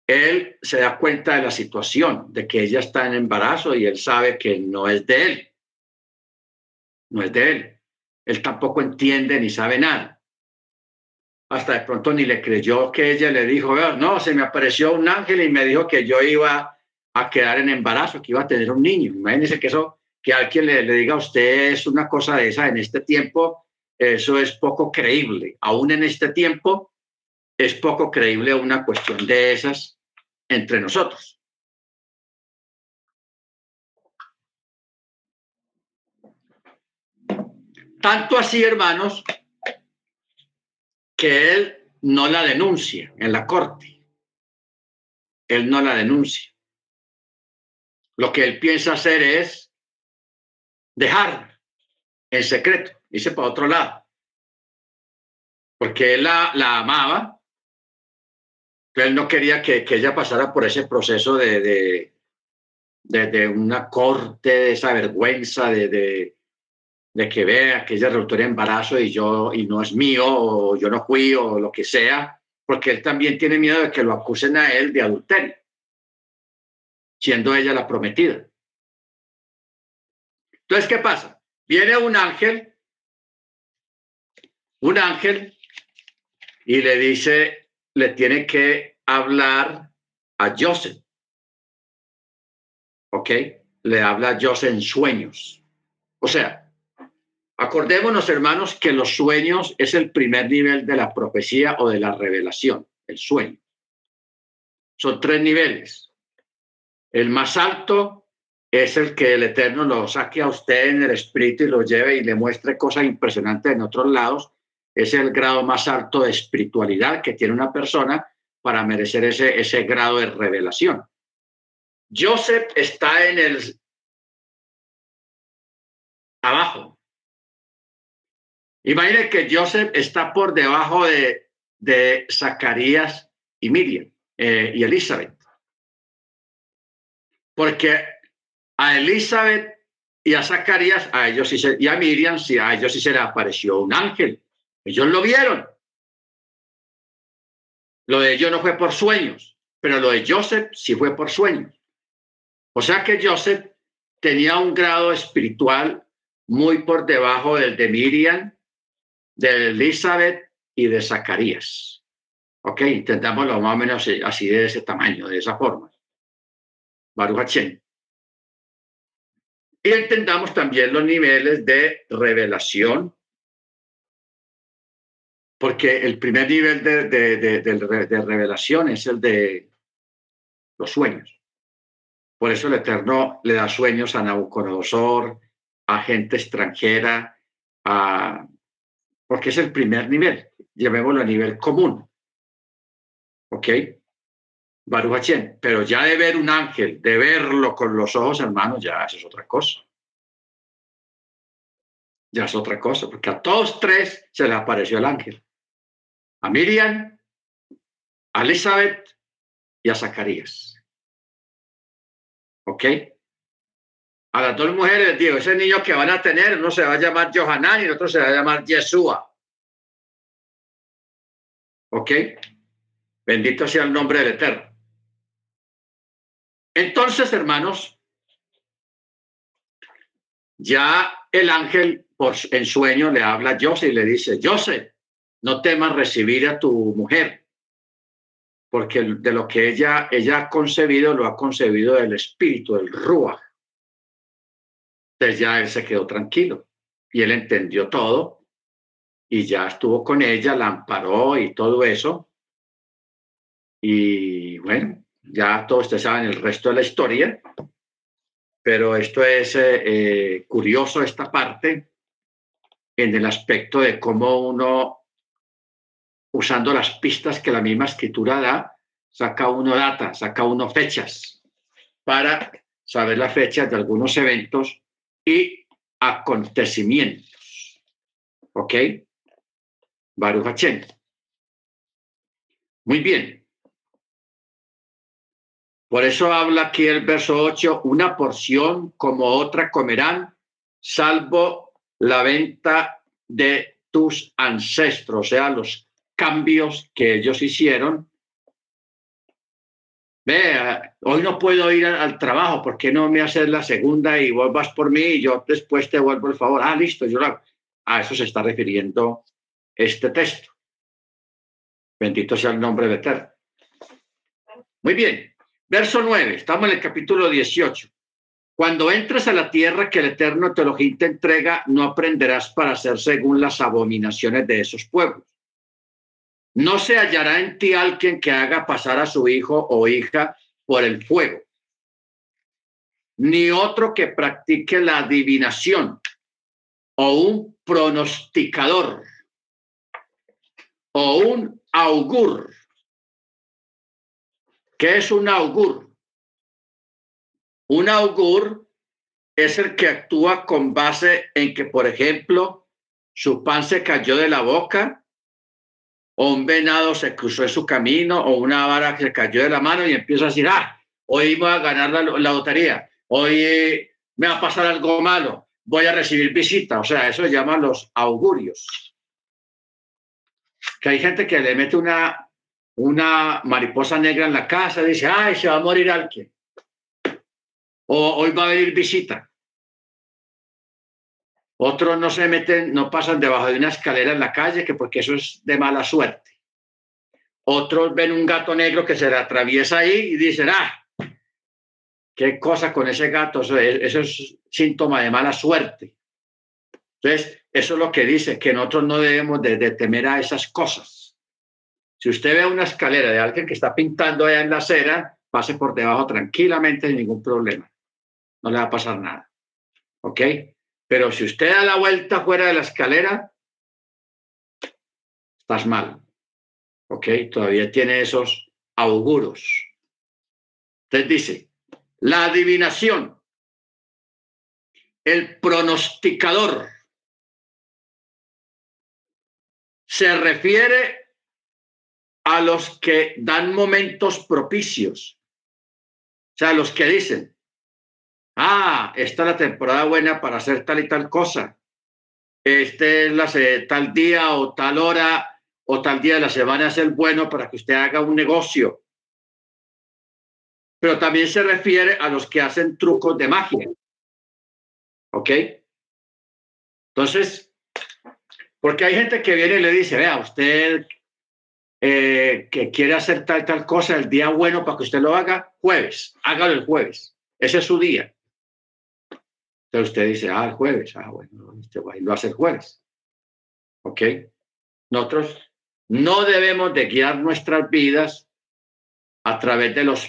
él se da cuenta de la situación, de que ella está en embarazo y él sabe que no es de él. No es de él. Él tampoco entiende ni sabe nada. Hasta de pronto ni le creyó que ella le dijo, no, se me apareció un ángel y me dijo que yo iba a quedar en embarazo, que iba a tener un niño. Imagínense que eso, que alguien le, le diga a usted es una cosa de esa en este tiempo, eso es poco creíble. Aún en este tiempo es poco creíble una cuestión de esas entre nosotros. Tanto así, hermanos, que él no la denuncia en la corte. Él no la denuncia. Lo que él piensa hacer es dejar en secreto, dice para otro lado. Porque él la, la amaba, él no quería que, ella pasara por ese proceso de, de, una corte, de esa vergüenza, de, de que vea que ella embarazo y yo y no es mío yo no fui lo que sea, porque él también tiene miedo de que lo acusen a él de adulterio, siendo ella la prometida. Entonces, ¿qué pasa? Viene un ángel, un ángel, y le dice, le tiene que hablar a Joseph. ¿Ok? Le habla a Joseph en sueños. O sea, Acordémonos, hermanos, que los sueños es el primer nivel de la profecía o de la revelación, el sueño. Son tres niveles. El más alto es el que el Eterno lo saque a usted en el espíritu y lo lleve y le muestre cosas impresionantes en otros lados. Es el grado más alto de espiritualidad que tiene una persona para merecer ese, ese grado de revelación. Joseph está en el abajo, Imagine que Joseph está por debajo de, de Zacarías y Miriam eh, y Elizabeth. Porque a Elizabeth y a Zacarías, a ellos sí y a Miriam, sí, a ellos sí se le apareció un ángel. Ellos lo vieron. Lo de ellos no fue por sueños, pero lo de Joseph sí fue por sueños. O sea que Joseph tenía un grado espiritual muy por debajo del de Miriam de Elizabeth y de Zacarías. Ok, intentámoslo más o menos así de ese tamaño, de esa forma. Baruch Y entendamos también los niveles de revelación, porque el primer nivel de, de, revelación es el de los sueños. Por eso el Eterno le da sueños a Nabucodonosor, a gente extranjera, a porque es el primer nivel, llamémoslo a nivel común. ¿Ok? Baruch Pero ya de ver un ángel, de verlo con los ojos hermanos, ya eso es otra cosa. Ya es otra cosa, porque a todos tres se les apareció el ángel. A Miriam, a Elizabeth y a Zacarías. ¿Ok? A las dos mujeres digo, ese niño que van a tener, uno se va a llamar Johanan y el otro se va a llamar Yeshua. ¿Ok? Bendito sea el nombre del Eterno. Entonces, hermanos, ya el ángel por, en sueño le habla a José y le dice, José, no temas recibir a tu mujer, porque de lo que ella, ella ha concebido, lo ha concebido del espíritu, del Ruach entonces ya él se quedó tranquilo y él entendió todo y ya estuvo con ella, la amparó y todo eso. Y bueno, ya todos ustedes saben el resto de la historia, pero esto es eh, eh, curioso esta parte en el aspecto de cómo uno, usando las pistas que la misma escritura da, saca uno data, saca uno fechas para saber las fechas de algunos eventos y acontecimientos. ¿Ok? Baruch Muy bien. Por eso habla aquí el verso 8, una porción como otra comerán, salvo la venta de tus ancestros, o sea, los cambios que ellos hicieron Vea, hoy no puedo ir al, trabajo, ¿por qué no me haces la segunda y vuelvas por mí y yo después te vuelvo el favor? Ah, listo, yo lo A eso se está refiriendo este texto. Bendito sea el nombre de Eterno. Muy bien, verso 9, estamos en el capítulo 18. Cuando entres a la tierra que el Eterno te te entrega, no aprenderás para hacer según las abominaciones de esos pueblos no se hallará en ti alguien que haga pasar a su hijo o hija por el fuego, ni otro que practique la adivinación o un pronosticador o un augur. ¿Qué es un augur? Un augur es el que actúa con base en que, por ejemplo, su pan se cayó de la boca, o un venado se cruzó en su camino, o una vara que cayó de la mano y empieza a decir, ah, hoy voy a ganar la, lotería, hoy me va a pasar algo malo, voy a recibir visita. O sea, eso se llama los augurios. Que hay gente que le mete una, una mariposa negra en la casa dice, ay, se va a morir alguien. O hoy va a venir visita. Otros no se meten, no pasan debajo de una escalera en la calle, que porque eso es de mala suerte. Otros ven un gato negro que se le atraviesa ahí y dicen, ah, qué cosa con ese gato, eso es, síntoma de mala suerte. Entonces, eso es lo que dice, que nosotros no debemos de, temer a esas cosas. Si usted ve una escalera de alguien que está pintando allá en la acera, pase por debajo tranquilamente sin ningún problema. No le va a pasar nada. ¿Ok? Pero si usted da la vuelta fuera de la escalera, estás mal. ¿Ok? Todavía tiene esos auguros. Entonces dice, la adivinación, el pronosticador, se refiere a los que dan momentos propicios, o sea, los que dicen, ah, esta es la temporada buena para hacer tal y tal cosa, este es la, tal día o tal hora o tal día de la semana es el bueno para que usted haga un negocio pero también se refiere a los que hacen trucos de magia. ¿Ok? Entonces, porque hay gente que viene y le dice, vea, usted eh, que quiere hacer tal tal cosa, el día bueno para que usted lo haga, jueves, hágalo el jueves, ese es su día. Entonces usted dice, ah, el jueves, ah, bueno, este lo hace el jueves. ¿Ok? Nosotros no debemos de guiar nuestras vidas a través de los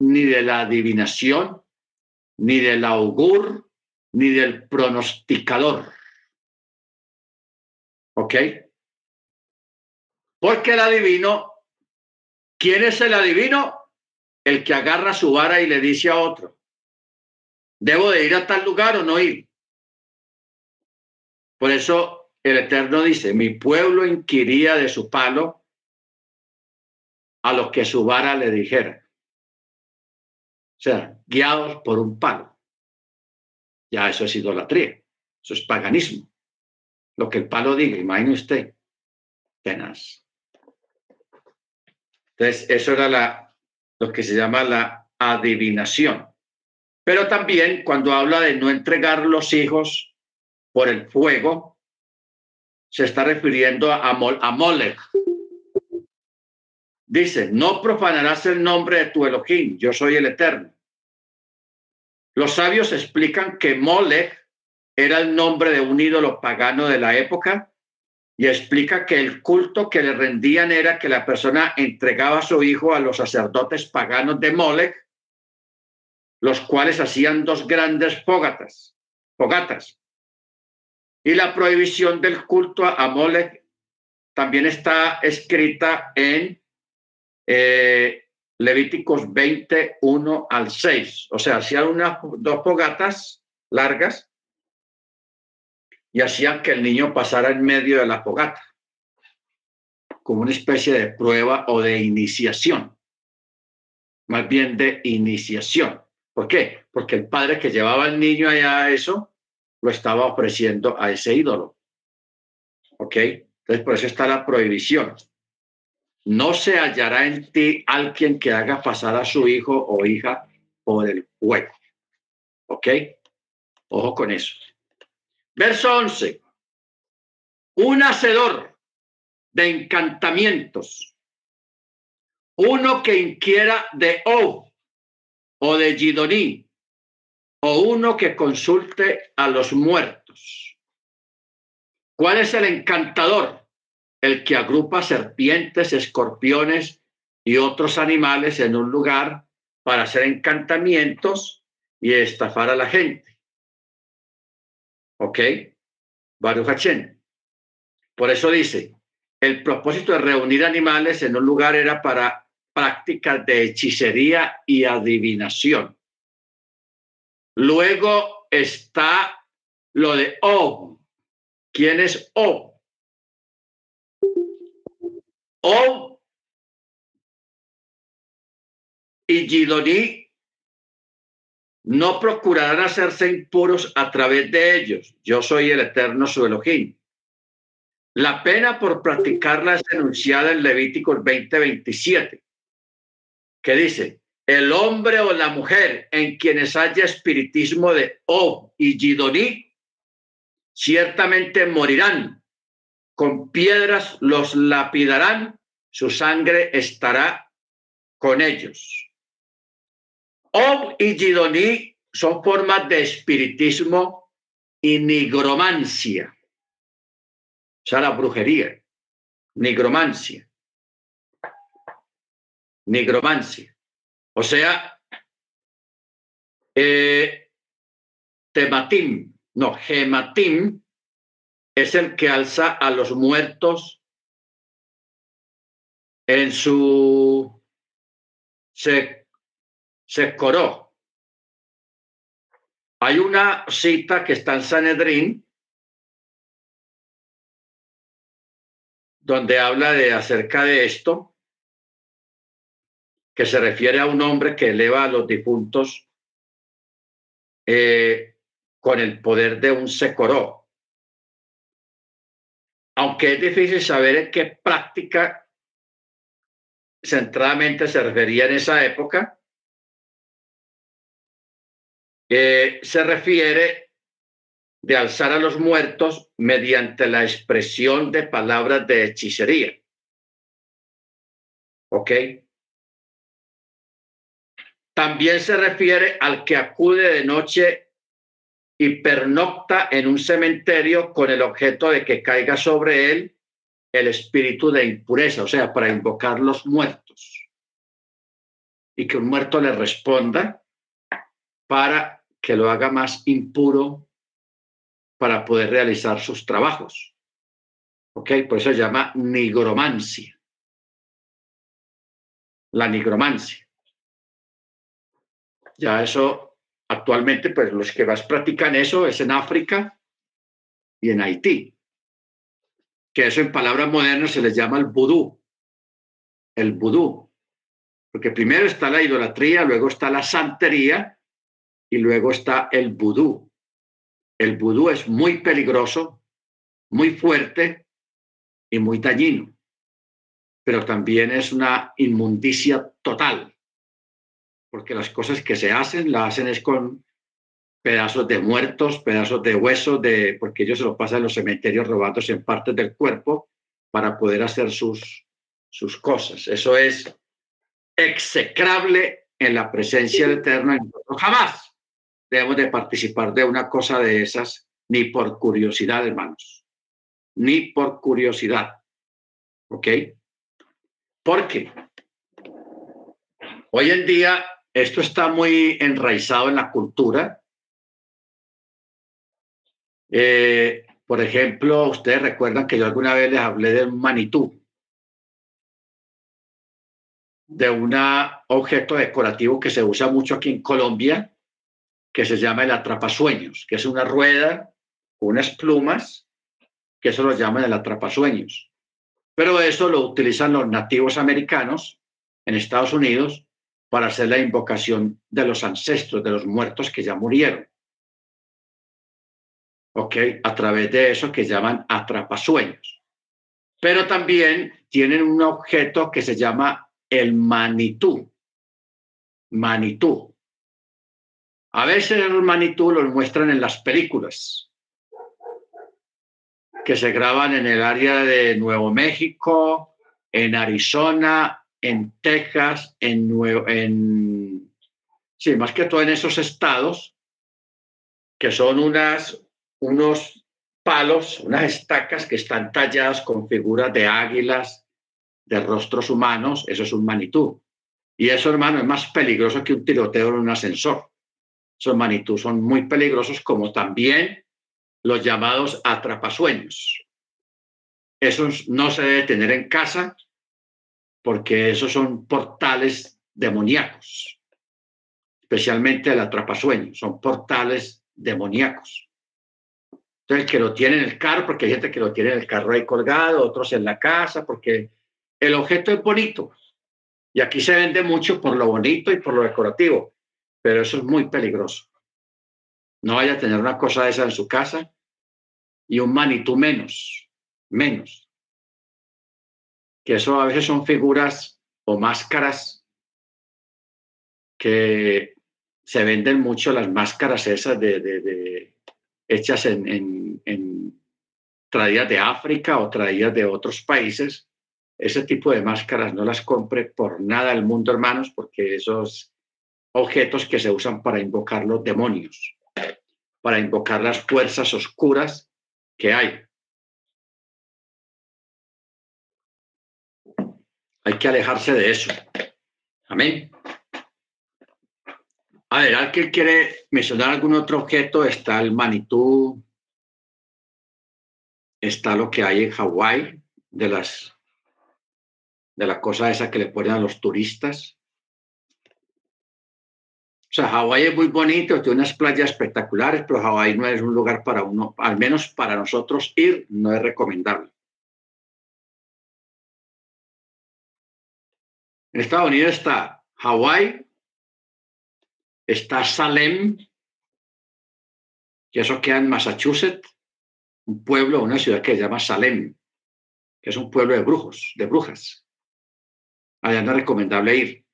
ni de la adivinación, ni del augur, ni del pronosticador. ¿Ok? Porque el adivino, ¿quién es el adivino? El que agarra su vara y le dice a otro, ¿debo de ir a tal lugar o no ir? Por eso el Eterno dice, mi pueblo inquiría de su palo a lo que su vara le dijera sea, guiados por un palo. Ya eso es idolatría, eso es paganismo. Lo que el palo diga, imagine usted, tenaz. Entonces, eso era la, lo que se llama la adivinación. Pero también cuando habla de no entregar los hijos por el fuego, se está refiriendo a, a Molech, Dice, no profanarás el nombre de tu Elohim, yo soy el Eterno. Los sabios explican que Molech era el nombre de un ídolo pagano de la época y explica que el culto que le rendían era que la persona entregaba a su hijo a los sacerdotes paganos de Molech, los cuales hacían dos grandes fogatas, fogatas. Y la prohibición del culto a Molech también está escrita en eh, Levíticos 21 al 6. O sea, hacían unas dos fogatas largas y hacían que el niño pasara en medio de la fogata, como una especie de prueba o de iniciación, más bien de iniciación. ¿Por qué? Porque el padre que llevaba al niño allá a eso, lo estaba ofreciendo a ese ídolo. ¿Ok? Entonces, por eso está la prohibición no se hallará en ti alguien que haga pasar a su hijo o hija por el fuego. ¿Ok? Ojo con eso. Verso 11. Un hacedor de encantamientos. Uno que inquiera de O o de Gidoní. O uno que consulte a los muertos. ¿Cuál es el encantador? el que agrupa serpientes, escorpiones y otros animales en un lugar para hacer encantamientos y estafar a la gente. ¿Ok? Baruch Hachem. Por eso dice, el propósito de reunir animales en un lugar era para prácticas de hechicería y adivinación. Luego está lo de O. ¿Quién es O? O y Gidoní no procurarán hacerse impuros a través de ellos. Yo soy el eterno su Elohim. La pena por practicarla es enunciada en Levíticos 20:27, que dice, el hombre o la mujer en quienes haya espiritismo de O y Gidoní, ciertamente morirán. Con piedras los lapidarán, su sangre estará con ellos. O y Gidoní son formas de espiritismo y nigromancia o sea, la brujería, nigromancia, nigromancia. O sea, eh, tematim, no, gematim es el que alza a los muertos en su se, se coró. Hay una cita que está en Sanedrín donde habla de acerca de esto, que se refiere a un hombre que eleva a los difuntos eh, con el poder de un secoró. Aunque es difícil saber en qué práctica centradamente se refería en esa época, eh, se refiere de alzar a los muertos mediante la expresión de palabras de hechicería. ¿Ok? También se refiere al que acude de noche y pernocta en un cementerio con el objeto de que caiga sobre él el espíritu de impureza, o sea, para invocar los muertos. Y que un muerto le responda para que lo haga más impuro para poder realizar sus trabajos. ¿Ok? Por eso se llama nigromancia. La nigromancia. Ya eso, actualmente, pues los que más practican eso es en África y en Haití. Que eso en palabras modernas se les llama el vudú. El vudú. Porque primero está la idolatría, luego está la santería y luego está el vudú el vudú es muy peligroso, muy fuerte y muy dañino, pero también es una inmundicia total, porque las cosas que se hacen, las hacen es con pedazos de muertos, pedazos de huesos, de, porque ellos se lo pasan en los cementerios robados en partes del cuerpo para poder hacer sus, sus cosas. Eso es execrable en la presencia del Eterno. Jamás debemos de participar de una cosa de esas, ni por curiosidad, hermanos, ni por curiosidad. ¿Ok? Porque hoy en día esto está muy enraizado en la cultura. Eh, por ejemplo, ustedes recuerdan que yo alguna vez les hablé de manitú, de un objeto decorativo que se usa mucho aquí en Colombia, que se llama el atrapasueños, que es una rueda unas plumas, que eso lo llaman el atrapasueños. Pero eso lo utilizan los nativos americanos en Estados Unidos para hacer la invocación de los ancestros, de los muertos que ya murieron. ¿Ok? A través de eso que llaman atrapasueños. Pero también tienen un objeto que se llama el manitú. Manitú. A veces los manitú los muestran en las películas que se graban en el área de Nuevo México, en Arizona, en Texas, en, Nuevo, en sí, más que todo en esos estados, que son unas, unos palos, unas estacas que están talladas con figuras de águilas, de rostros humanos, eso es un manitú. Y eso, hermano, es más peligroso que un tiroteo en un ascensor. Esos manitú son muy peligrosos, como también los llamados atrapasueños. Esos no se debe tener en casa porque esos son portales demoníacos, especialmente el atrapasueños, son portales demoníacos. Entonces, que lo tiene en el carro, porque hay gente que lo tiene en el carro ahí colgado, otros en la casa, porque el objeto es bonito. Y aquí se vende mucho por lo bonito y por lo decorativo, pero eso es muy peligroso. No vaya a tener una cosa de esa en su casa y un manitú menos, menos. Que eso a veces son figuras o máscaras que se venden mucho las máscaras esas de, hechas en, traídas de África o traídas de otros países. Ese tipo de máscaras no las compre por nada del mundo, hermanos, porque esos objetos que se usan para invocar los demonios, para invocar las fuerzas oscuras que hay. Hay que alejarse de eso. Amén. A ver, ¿alguien quiere mencionar algún otro objeto? Está el Manitú, está lo que hay en Hawái, de las de la que le ponen a los turistas. O sea, Hawái es muy bonito, tiene unas playas espectaculares, pero Hawái no es un lugar para uno, al menos para nosotros ir, no es recomendable. En Estados Unidos está Hawái, está Salem, que eso queda en Massachusetts, un pueblo, una ciudad que se llama Salem, que es un pueblo de brujos, de brujas. Allá no es recomendable ir.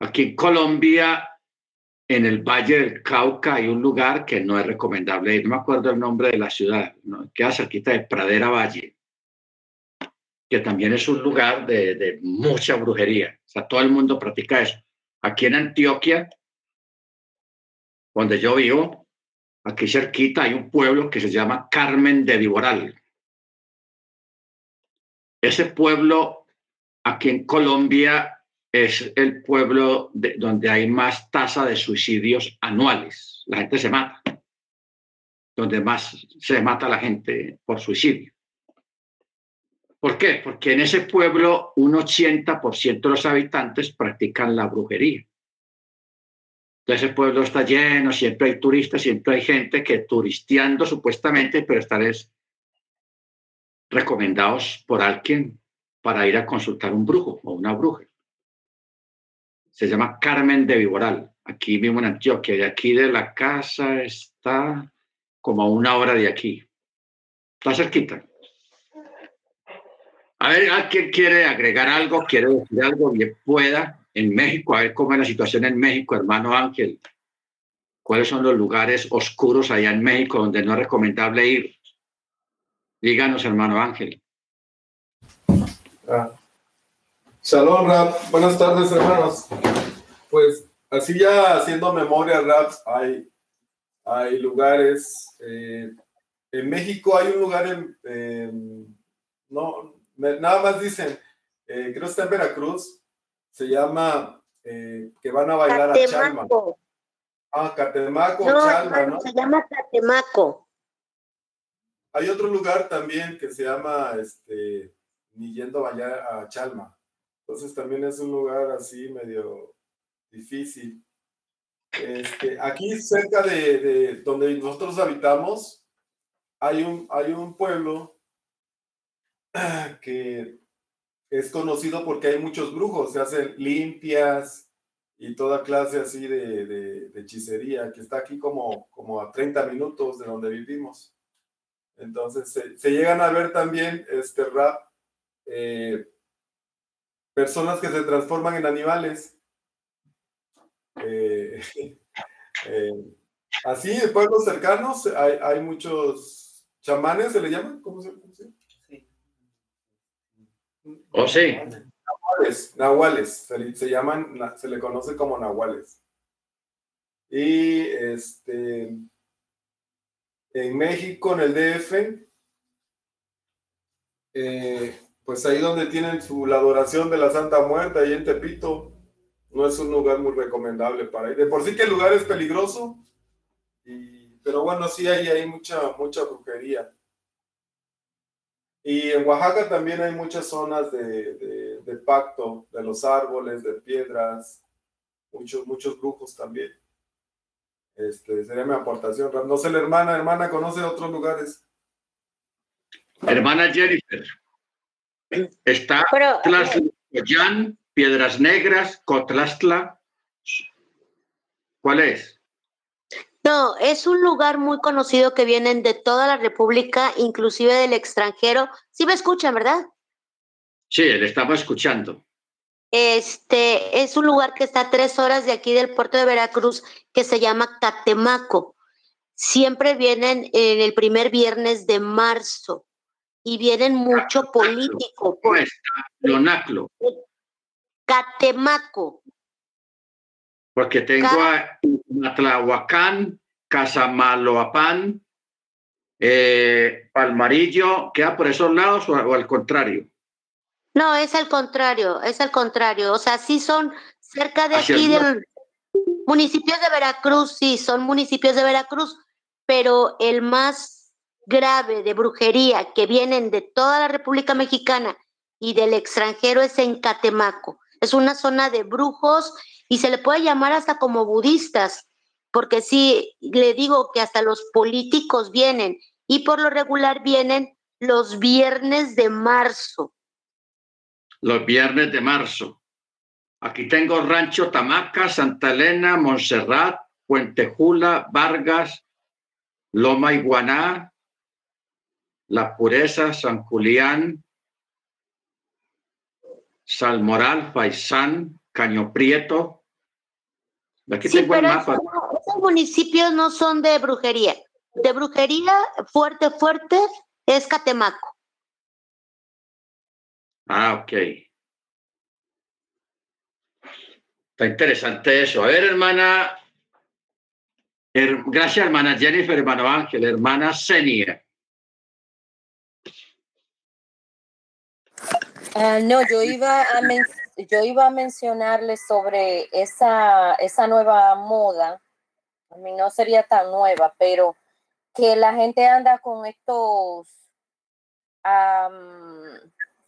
Aquí en Colombia, en el Valle del Cauca, hay un lugar que no es recomendable ir. No me acuerdo el nombre de la ciudad, ¿no? queda cerquita de Pradera Valle, que también es un lugar de, de mucha brujería. O sea, todo el mundo practica eso. Aquí en Antioquia, donde yo vivo, aquí cerquita hay un pueblo que se llama Carmen de Viboral. Ese pueblo aquí en Colombia es el pueblo donde hay más tasa de suicidios anuales. La gente se mata. Donde más se mata la gente por suicidio. ¿Por qué? Porque en ese pueblo un 80% de los habitantes practican la brujería. Entonces el pueblo está lleno, siempre hay turistas, siempre hay gente que turisteando supuestamente, pero están recomendados por alguien para ir a consultar un brujo o una bruja se llama Carmen de Viboral, aquí mismo en Antioquia. De aquí de la casa está como a una hora de aquí. Está cerquita. A ver, ¿alguien quiere agregar algo? ¿Quiere decir algo? Bien pueda. En México, a ver cómo es la situación en México, hermano Ángel. ¿Cuáles son los lugares oscuros allá en México donde no es recomendable ir? Díganos, hermano Ángel. Ah, Rap. Buenas tardes, hermanos. Pues así ya haciendo memoria, Rap, hay, hay lugares. Eh, en México hay un lugar en. no, nada más dicen, eh, creo que está en Veracruz, se llama eh, que van a bailar a Chalma. Ah, Catemaco, no, Chalma, ¿no? Se llama Catemaco. Hay otro lugar también que se llama este, ni yendo a bailar a Chalma. Entonces también es un lugar así medio difícil. Este, aquí cerca de, donde nosotros habitamos hay un, hay un pueblo que es conocido porque hay muchos brujos, se hacen limpias y toda clase así de, hechicería, que está aquí como, como a 30 minutos de donde vivimos. Entonces se, llegan a ver también este rap. Eh, personas que se transforman en animales. Eh, eh, así, en pueblos cercanos hay, muchos chamanes, ¿se le llaman? ¿Cómo se llama? Oh, sí. Nahuales, nahuales, se, se, le conoce como nahuales. Y este, en México, en el DF, eh, pues ahí donde tienen su, la adoración de la Santa Muerte, ahí en Tepito, no es un lugar muy recomendable para ir. De por sí que el lugar es peligroso, pero bueno, sí hay, hay mucha, mucha brujería. Y en Oaxaca también hay muchas zonas de, de, pacto, de los árboles, de piedras, muchos, muchos brujos también. Este, sería mi aportación. No sé, la hermana, hermana, ¿conoce otros lugares? Hermana Jennifer. Está Tlaxlan, Piedras Negras, Cotlastla. ¿Cuál es? No, es un lugar muy conocido que vienen de toda la República, inclusive del extranjero. Sí me escuchan, ¿verdad? Sí, le estamos escuchando. Este es un lugar que está a tres horas de aquí del puerto de Veracruz, que se llama Catemaco. Siempre vienen en el primer viernes de marzo y vienen mucho político. Catemaco. Porque tengo a Matlahuacán, Casamaloapán, eh, Palmarillo, ¿queda por esos lados o, al contrario? No, es al contrario, es al contrario. O sea, sí son cerca de aquí del municipios de Veracruz, sí, son municipios de Veracruz, pero el más grave de brujería que vienen de toda la República Mexicana y del extranjero es en Catemaco. Es una zona de brujos y se le puede llamar hasta como budistas, porque sí, le digo que hasta los políticos vienen y por lo regular vienen los viernes de marzo. Los viernes de marzo. Aquí tengo Rancho Tamaca, Santa Elena, Montserrat, Puente Jula, Vargas, Loma Iguaná, La Pureza, San Julián, Salmoral, Faisán, Caño Prieto, Aquí sí, pero Esos, municipios no son de brujería. De brujería fuerte, fuerte es Catemaco. Ah, ok. Está interesante eso. A ver, hermana. gracias, hermana Jennifer, hermano Ángel, hermana Senia. Ah, no, yo iba a mencionar yo iba a mencionarles sobre esa, esa nueva moda, a mí no sería tan nueva, pero que la gente anda con estos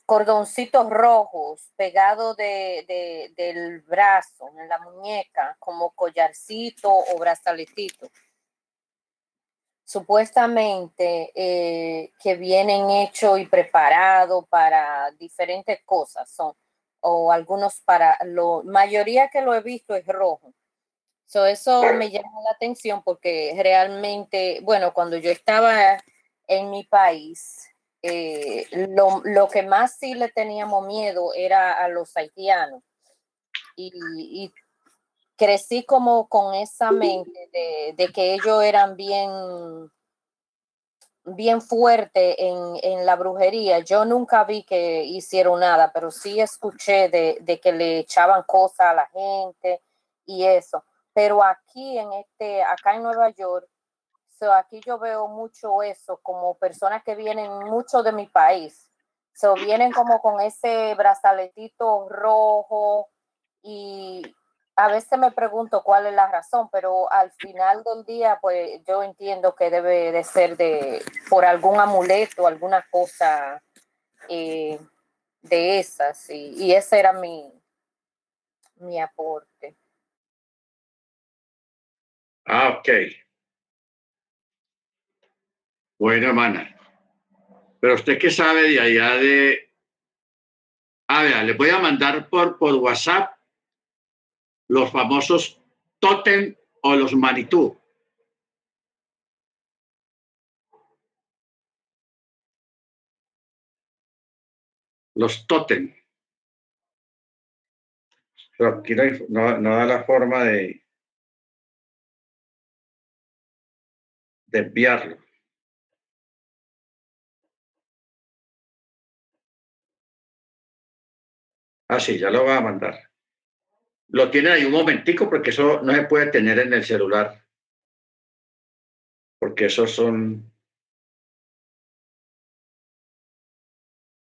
cordoncitos rojos pegados de, del brazo, en la muñeca, como collarcito o brazaletito. Supuestamente eh, que vienen hechos y preparados para diferentes cosas. Son o algunos para, la mayoría que lo he visto es rojo. So, eso me llama la atención porque realmente, bueno, cuando yo estaba en mi país, eh, lo, que más sí le teníamos miedo era a los haitianos. Y, crecí como con esa mente de, de que ellos eran bien bien fuerte en, en, la brujería. Yo nunca vi que hicieron nada, pero sí escuché de, de, que le echaban cosas a la gente y eso. Pero aquí en este, acá en Nueva York, so aquí yo veo mucho eso, como personas que vienen mucho de mi país. So vienen como con ese brazaletito rojo y, a veces me pregunto cuál es la razón, pero al final del día, pues yo entiendo que debe de ser de por algún amuleto, alguna cosa eh, de esas, y, ese era mi, mi aporte. Ah, ok. Bueno, hermana. Pero usted qué sabe de allá de... A ver, le voy a mandar por, por WhatsApp los famosos Totem o los Manitú. Los Totem. No, da la forma de, de enviarlo. Ah, sí, ya lo va a mandar lo tienen ahí un momentico porque eso no se puede tener en el celular. Porque esos son...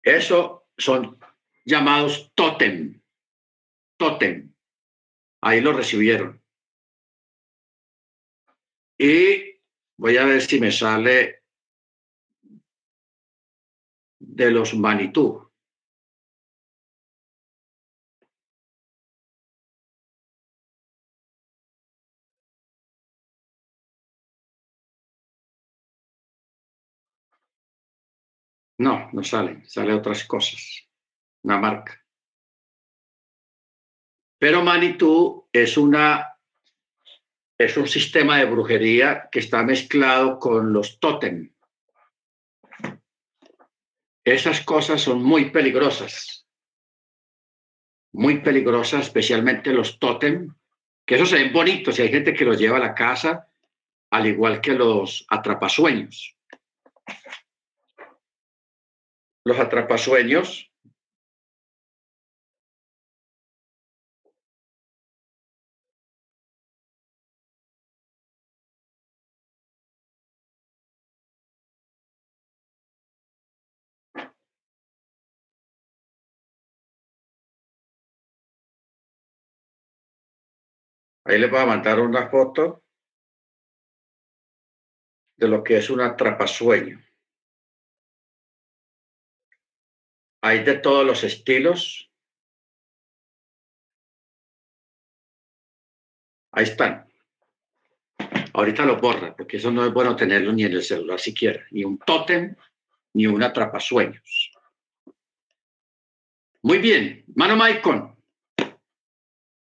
Eso son llamados totem. Totem. Ahí lo recibieron. Y Voy a ver si me sale de los Manitú. No, no sale, sale otras cosas, una marca. Pero Manitú es una es un sistema de brujería que está mezclado con los tótem. Esas cosas son muy peligrosas, muy peligrosas, especialmente los tótem, que esos se ven bonitos y hay gente que los lleva a la casa, al igual que los atrapasueños. Los atrapasueños Ahí les voy a mandar una foto de lo que es un atrapasueño. Hay de todos los estilos. Ahí están. Ahorita lo borra, porque eso no es bueno tenerlo ni en el celular siquiera. Ni un tótem, ni un atrapasueños. Muy bien. Mano Maicon.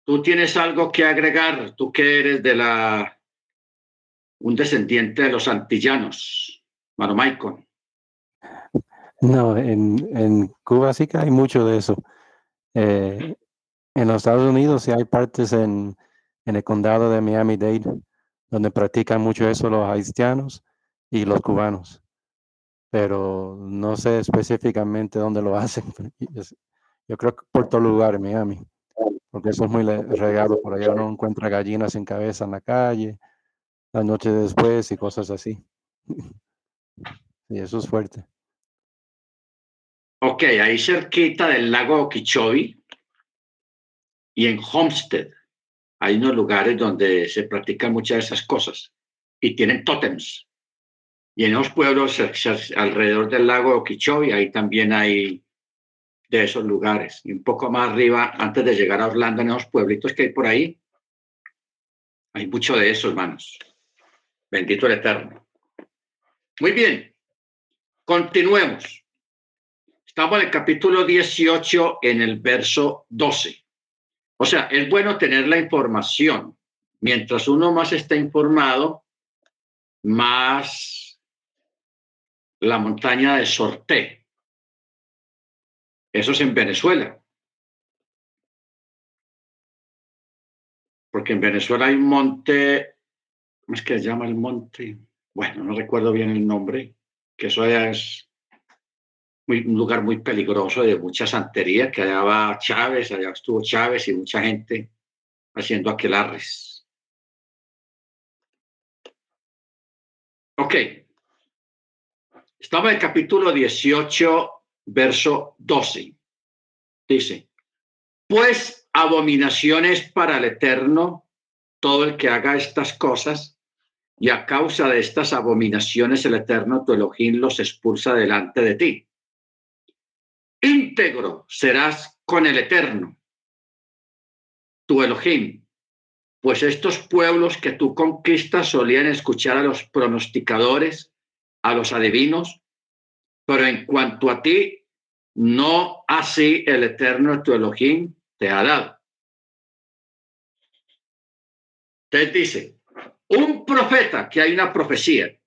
¿Tú tienes algo que agregar? Tú que eres de la un descendiente de los antillanos, Mano Maicon. No, en, Cuba sí que hay mucho de eso. Eh, en los Estados Unidos sí hay partes en, el condado de Miami-Dade donde practican mucho eso los haitianos y los cubanos. Pero no sé específicamente dónde lo hacen. Yo creo que por todo lugar en Miami porque eso es muy regado, por allá uno encuentra gallinas sin cabeza en la calle, la noche después y cosas así. Y eso es fuerte. Ok, ahí cerquita del lago Okeechobee y en Homestead hay unos lugares donde se practican muchas de esas cosas y tienen tótems. Y en los pueblos alrededor del lago Okeechobee, ahí también hay de esos lugares. Y un poco más arriba, antes de llegar a Orlando, en esos pueblitos que hay por ahí, hay mucho de eso, hermanos. Bendito el Eterno. Muy bien, continuemos. Estamos en el capítulo 18, en el verso 12. O sea, es bueno tener la información. Mientras uno más está informado, más la montaña de sorte eso es en Venezuela. Porque en Venezuela hay un monte, ¿cómo es que se llama el monte? Bueno, no recuerdo bien el nombre, que eso es un lugar muy peligroso de mucha santería, que allá va Chávez, allá estuvo Chávez y mucha gente haciendo aquelarres. Ok. Estaba en el capítulo 18 verso 12. Dice, pues abominaciones para el Eterno todo el que haga estas cosas, y a causa de estas abominaciones el Eterno tu Elohim los expulsa delante de ti. Íntegro serás con el Eterno, tu Elohim, pues estos pueblos que tú conquistas solían escuchar a los pronosticadores, a los adivinos, pero en cuanto a ti, no así el Eterno tu Elohim te ha dado. Te dice, un profeta, que hay una profecía,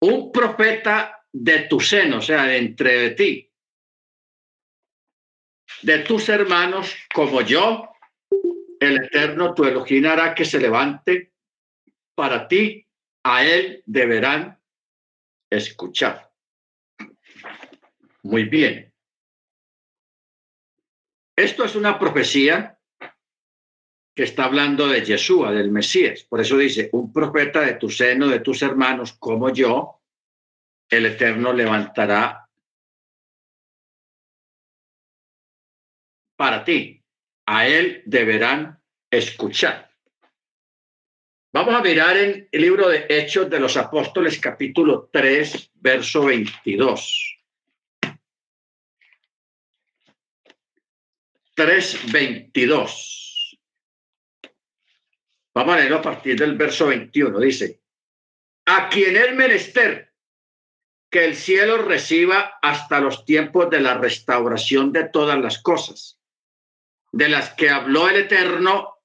un profeta de tu seno, o sea, de entre ti, de tus hermanos como yo, el Eterno tu Elohim hará que se levante para ti, a él deberán escuchar. Muy bien. Esto es una profecía que está hablando de Yeshua, del Mesías. Por eso dice, un profeta de tu seno, de tus hermanos, como yo, el Eterno levantará para ti. A él deberán escuchar. Vamos a mirar en el libro de Hechos de los Apóstoles, capítulo 3, verso 22. 3.22. Vamos a leerlo a partir del verso 21. Dice, a quien el menester que el cielo reciba hasta los tiempos de la restauración de todas las cosas, de las que habló el Eterno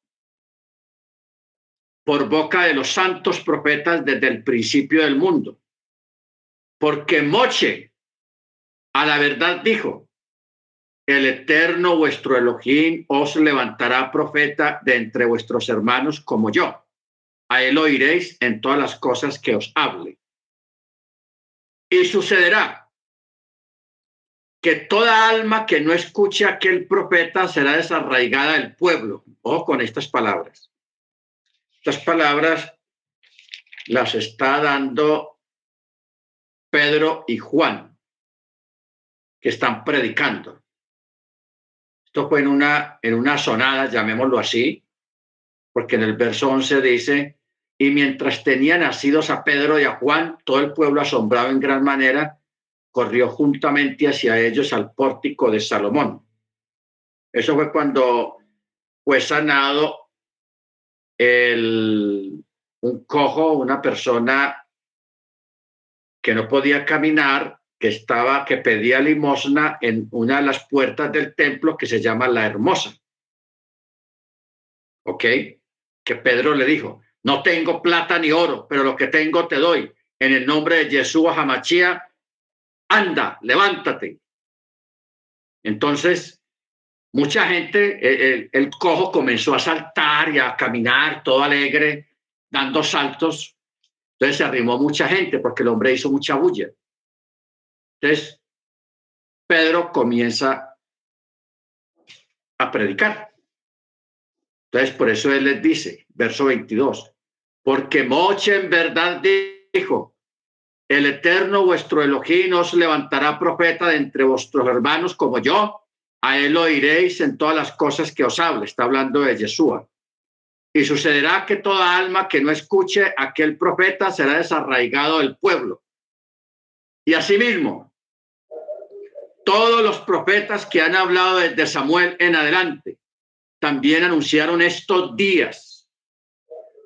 por boca de los santos profetas desde el principio del mundo. Porque Moche a la verdad dijo, el Eterno vuestro Elohim os levantará profeta de entre vuestros hermanos como yo. A él oiréis en todas las cosas que os hable. Y sucederá que toda alma que no escuche a aquel profeta será desarraigada del pueblo. O con estas palabras. Estas palabras las está dando Pedro y Juan, que están predicando. Esto fue en una, en una sonada, llamémoslo así, porque en el verso 11 dice, y mientras tenían nacidos a Pedro y a Juan, todo el pueblo asombrado en gran manera, corrió juntamente hacia ellos al pórtico de Salomón. Eso fue cuando fue sanado el, un cojo, una persona que no podía caminar, que estaba, que pedía limosna en una de las puertas del templo que se llama la Hermosa. ¿Ok? Que Pedro le dijo, no tengo plata ni oro, pero lo que tengo te doy. En el nombre de Hamachía, anda, levántate. Entonces, mucha gente, el, el, cojo comenzó a saltar y a caminar todo alegre, dando saltos. Entonces se arrimó mucha gente porque el hombre hizo mucha bulla. Entonces, Pedro comienza a predicar. Entonces, por eso él les dice, verso 22, porque Moche en verdad dijo, el eterno vuestro Elohim os levantará profeta de entre vuestros hermanos como yo, a él oiréis en todas las cosas que os hable. Está hablando de Yeshua. Y sucederá que toda alma que no escuche a aquel profeta será desarraigado del pueblo. Y asimismo, todos los profetas que han hablado desde Samuel en adelante también anunciaron estos días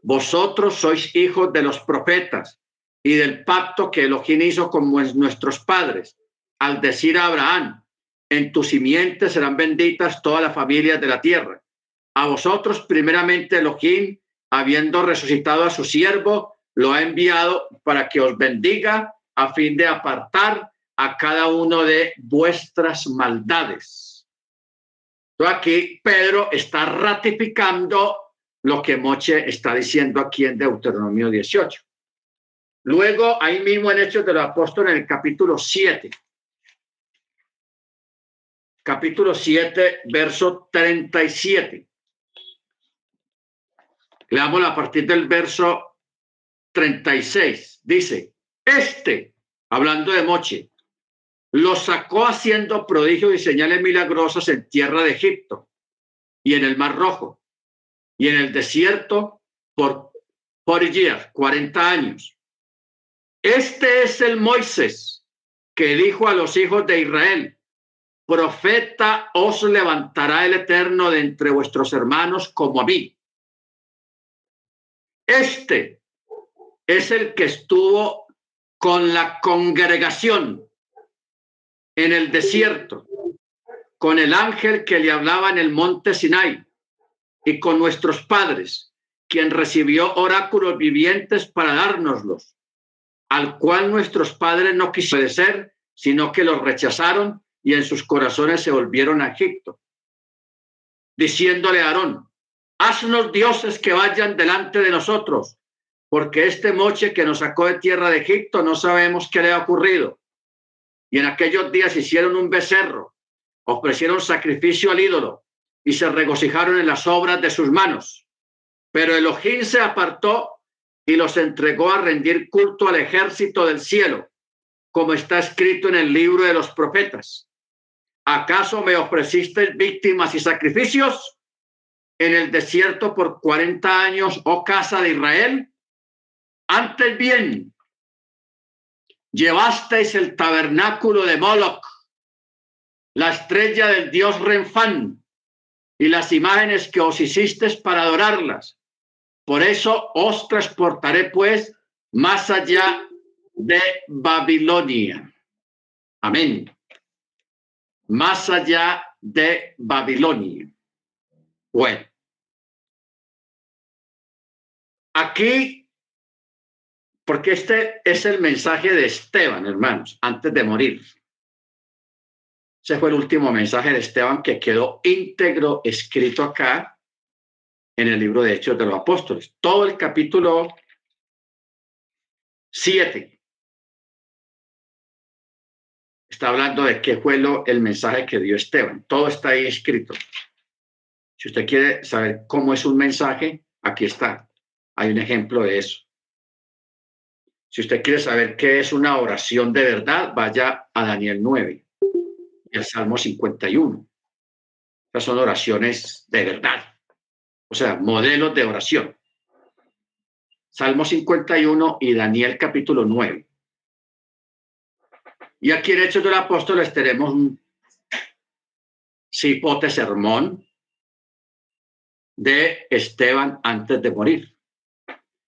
vosotros sois hijos de los profetas y del pacto que Elohim hizo con nuestros padres, al decir a Abraham, en tu simiente serán benditas todas las familias de la tierra. A vosotros, primeramente, Elohim, habiendo resucitado a su siervo, lo ha enviado para que os bendiga a fin de apartar a cada uno de vuestras maldades. Aquí Pedro está ratificando lo que Moche está diciendo aquí en Deuteronomio 18. Luego, ahí mismo en Hechos de los Apóstoles, en el capítulo 7. Capítulo 7, verso 37. Leamos a partir del verso 36. Dice, este, hablando de Moche, lo sacó haciendo prodigios y señales milagrosas en tierra de Egipto y en el Mar Rojo y en el desierto por, por días, 40 años. Este es el Moisés que dijo a los hijos de Israel, profeta os levantará el Eterno de entre vuestros hermanos como a mí. Este es el que estuvo con la congregación en el desierto, con el ángel que le hablaba en el monte Sinai y con nuestros padres, quien recibió oráculos vivientes para dárnoslos, al cual nuestros padres no quisieron ser, sino que los rechazaron y en sus corazones se volvieron a Egipto, diciéndole a Aarón, haznos dioses que vayan delante de nosotros, porque este moche que nos sacó de tierra de Egipto no sabemos qué le ha ocurrido. Y en aquellos días hicieron un becerro, ofrecieron sacrificio al ídolo y se regocijaron en las obras de sus manos. Pero Elohim se apartó y los entregó a rendir culto al ejército del cielo, como está escrito en el libro de los profetas. ¿Acaso me ofreciste víctimas y sacrificios? en el desierto por 40 años, oh casa de Israel? Antes bien, llevasteis el tabernáculo de Moloch, la estrella del dios Renfán y las imágenes que os hicisteis para adorarlas. Por eso os transportaré pues más allá de Babilonia. Amén. Más allá de Babilonia. Bueno, aquí, porque este es el mensaje de Esteban, hermanos, antes de morir. Ese fue el último mensaje de Esteban que quedó íntegro escrito acá en el libro de Hechos de los Apóstoles. Todo el capítulo 7 está hablando de qué fue lo, el mensaje que dio Esteban. Todo está ahí escrito. Si usted quiere saber cómo es un mensaje, aquí está. Hay un ejemplo de eso. Si usted quiere saber qué es una oración de verdad, vaya a Daniel 9 y el Salmo 51. Estas son oraciones de verdad. O sea, modelos de oración. Salmo 51 y Daniel capítulo 9. Y aquí en Hechos del Apóstol tenemos un cipote sermón de Esteban antes de morir.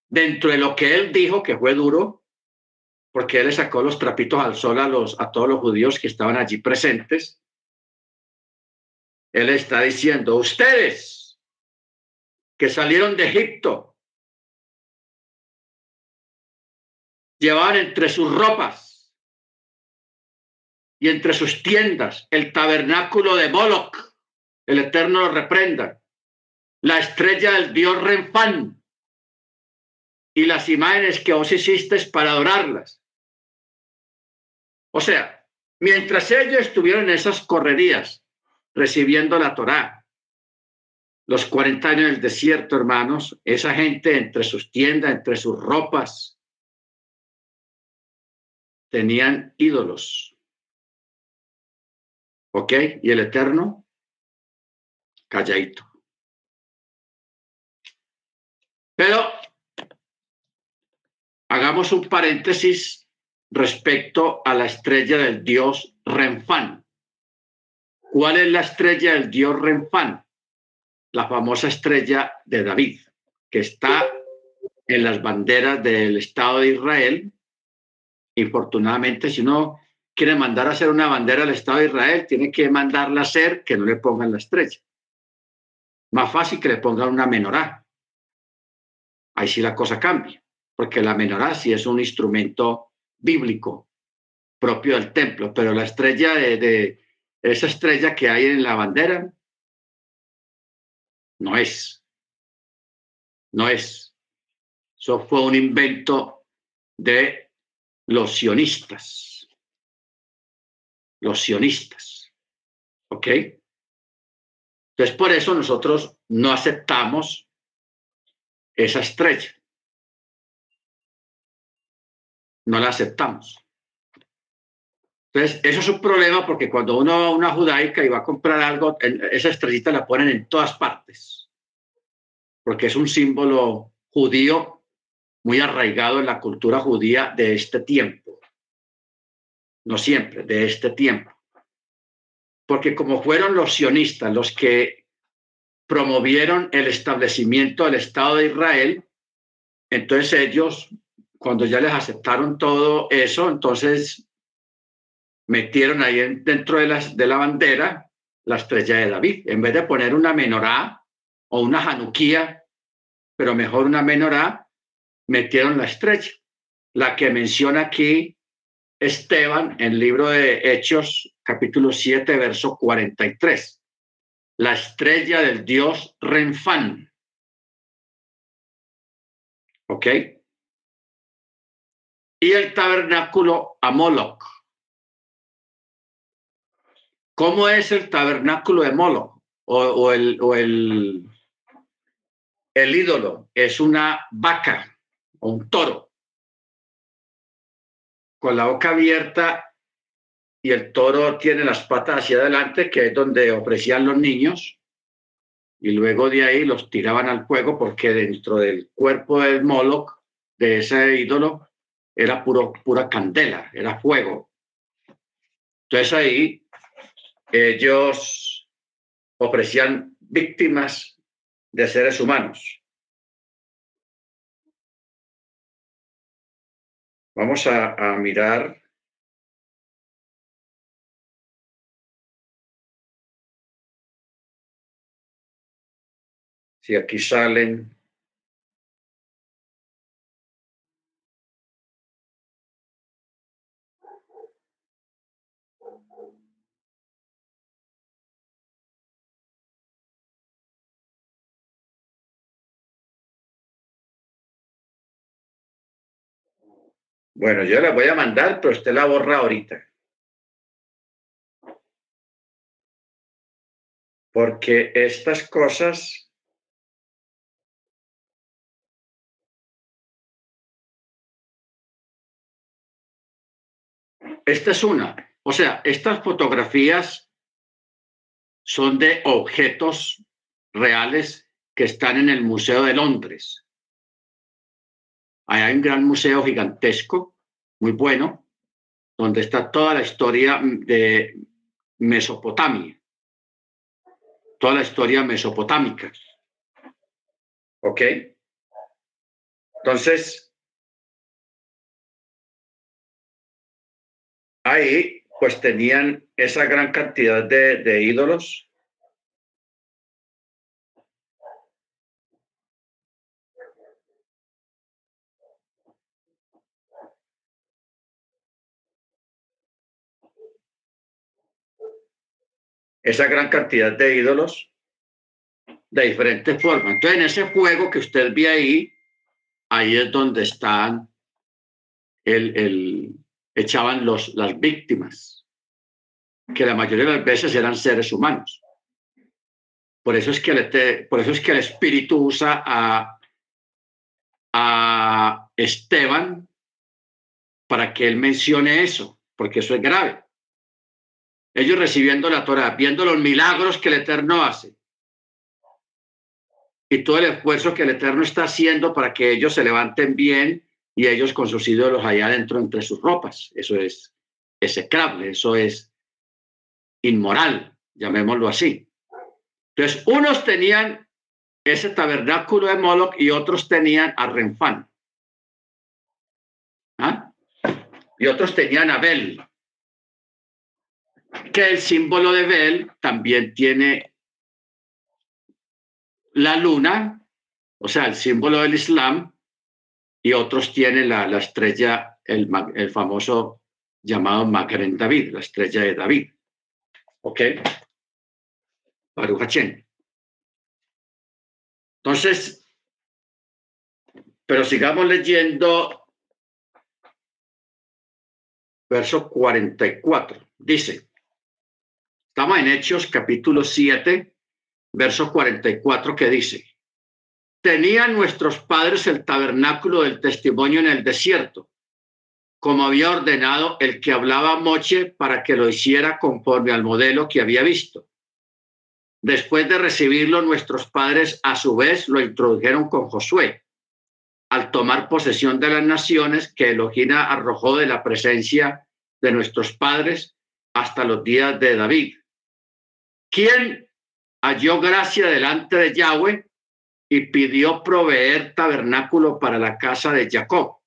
Dentro de lo que él dijo, que fue duro, porque él le sacó los trapitos al sol a, los, a todos los judíos que estaban allí presentes, él está diciendo, ustedes que salieron de Egipto, llevaban entre sus ropas y entre sus tiendas el tabernáculo de Moloch, el Eterno lo reprenda, la estrella del dios Renfán y las imágenes que os hiciste para adorarlas. O sea, mientras ellos estuvieron en esas correrías recibiendo la Torá, los 40 años del desierto, hermanos, esa gente entre sus tiendas, entre sus ropas, tenían ídolos. ¿Ok? Y el Eterno, calladito. Pero hagamos un paréntesis respecto a la estrella del dios Renfán. ¿Cuál es la estrella del dios Renfán? La famosa estrella de David, que está en las banderas del Estado de Israel. Infortunadamente, si uno quiere mandar a hacer una bandera del Estado de Israel, tiene que mandarla a hacer que no le pongan la estrella. Más fácil que le pongan una menorá ahí sí la cosa cambia, porque la menorá sí es un instrumento bíblico propio del templo, pero la estrella de, esa estrella que hay en la bandera no es, no es. Eso fue un invento de los sionistas, los sionistas, ¿ok? Entonces, por eso nosotros no aceptamos esa estrella. No la aceptamos. Entonces, eso es un problema porque cuando uno va a una judaica y va a comprar algo, esa estrellita la ponen en todas partes, porque es un símbolo judío muy arraigado en la cultura judía de este tiempo. No siempre, de este tiempo. Porque como fueron los sionistas los que promovieron el establecimiento del Estado de Israel. Entonces ellos, cuando ya les aceptaron todo eso, entonces metieron ahí dentro de, las, de la bandera la estrella de David. En vez de poner una menorá o una januquía, pero mejor una menorá, metieron la estrella, la que menciona aquí Esteban en el libro de Hechos, capítulo 7, verso 43 la estrella del dios Renfán. ¿Ok? Y el tabernáculo a Moloch. ¿Cómo es el tabernáculo de Moloch? O, el, o el, el ídolo es una vaca o un toro con la boca abierta y el toro tiene las patas hacia adelante, que es donde ofrecían los niños, y luego de ahí los tiraban al fuego porque dentro del cuerpo del Moloch, de ese ídolo, era puro, pura candela, era fuego. Entonces ahí ellos ofrecían víctimas de seres humanos. Vamos a, mirar si aquí salen Bueno, yo la voy a mandar, pero usted la borra ahorita. Porque estas cosas Esta es una. O sea, estas fotografías son de objetos reales que están en el Museo de Londres. Hay un gran museo gigantesco, muy bueno, donde está toda la historia de Mesopotamia, toda la historia mesopotámica. ¿Ok? Entonces, ahí pues tenían esa gran cantidad de, ídolos. Esa gran cantidad de ídolos de diferentes formas. Entonces, en ese juego que usted ve ahí, ahí es donde están el, el, echaban los, las víctimas, que la mayoría de las veces eran seres humanos. Por eso es que el, por eso es que el Espíritu usa a, a Esteban para que él mencione eso, porque eso es grave. Ellos recibiendo la Torah, viendo los milagros que el Eterno hace y todo el esfuerzo que el Eterno está haciendo para que ellos se levanten bien y ellos con sus ídolos allá adentro entre sus ropas. Eso es execrable, eso es inmoral, llamémoslo así. Entonces, unos tenían ese tabernáculo de Moloch y otros tenían a Renfán. ¿Ah? Y otros tenían a Bel, que el símbolo de Bel también tiene la luna, o sea, el símbolo del Islam, y otros tienen la, la estrella, el, el, famoso llamado Magren David, la estrella de David. ¿Ok? Baruch Entonces, pero sigamos leyendo verso 44. Dice, estamos en Hechos capítulo 7, verso 44 que dice, Tenían nuestros padres el tabernáculo del testimonio en el desierto, como había ordenado el que hablaba Moche para que lo hiciera conforme al modelo que había visto. Después de recibirlo, nuestros padres a su vez lo introdujeron con Josué, al tomar posesión de las naciones que Elohina arrojó de la presencia de nuestros padres hasta los días de David, quien halló gracia delante de Yahweh y pidió proveer tabernáculo para la casa de Jacob.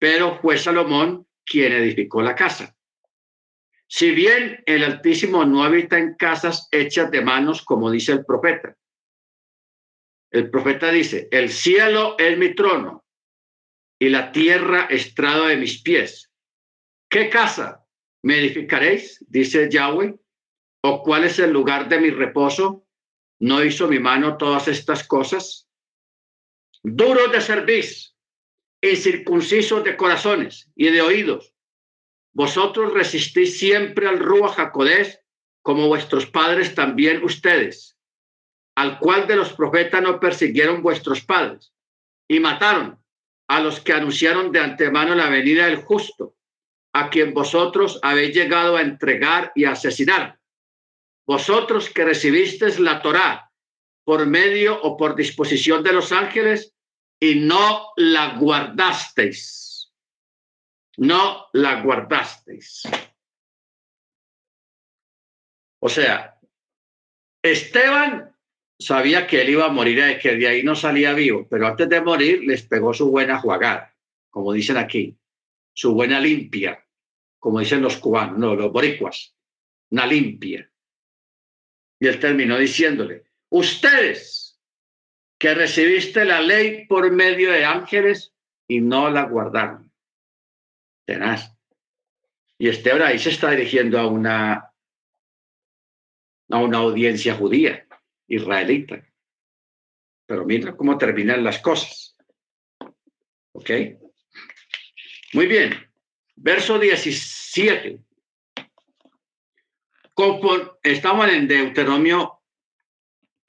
Pero fue Salomón quien edificó la casa. Si bien el Altísimo no habita en casas hechas de manos, como dice el profeta. El profeta dice, el cielo es mi trono y la tierra estrado de mis pies. ¿Qué casa me edificaréis? Dice Yahweh. ¿O cuál es el lugar de mi reposo? ¿No hizo mi mano todas estas cosas? Duros de cerviz, incircuncisos de corazones y de oídos. Vosotros resistís siempre al Rúa Jacodés, como vuestros padres también ustedes, al cual de los profetas no persiguieron vuestros padres y mataron a los que anunciaron de antemano la venida del justo, a quien vosotros habéis llegado a entregar y asesinar vosotros que recibisteis la Torá por medio o por disposición de los ángeles y no la guardasteis. No la guardasteis. O sea, Esteban sabía que él iba a morir y que de ahí no salía vivo, pero antes de morir les pegó su buena jugada, como dicen aquí, su buena limpia, como dicen los cubanos, no, los boricuas, una limpia. Y él terminó diciéndole, ustedes que recibiste la ley por medio de ángeles y no la guardaron. Tenaz. Y Esteban ahí se está dirigiendo a una, a una audiencia judía israelita. Pero mira cómo terminan las cosas. ¿Ok? Muy bien. Verso 17. Estamos en Deuteronomio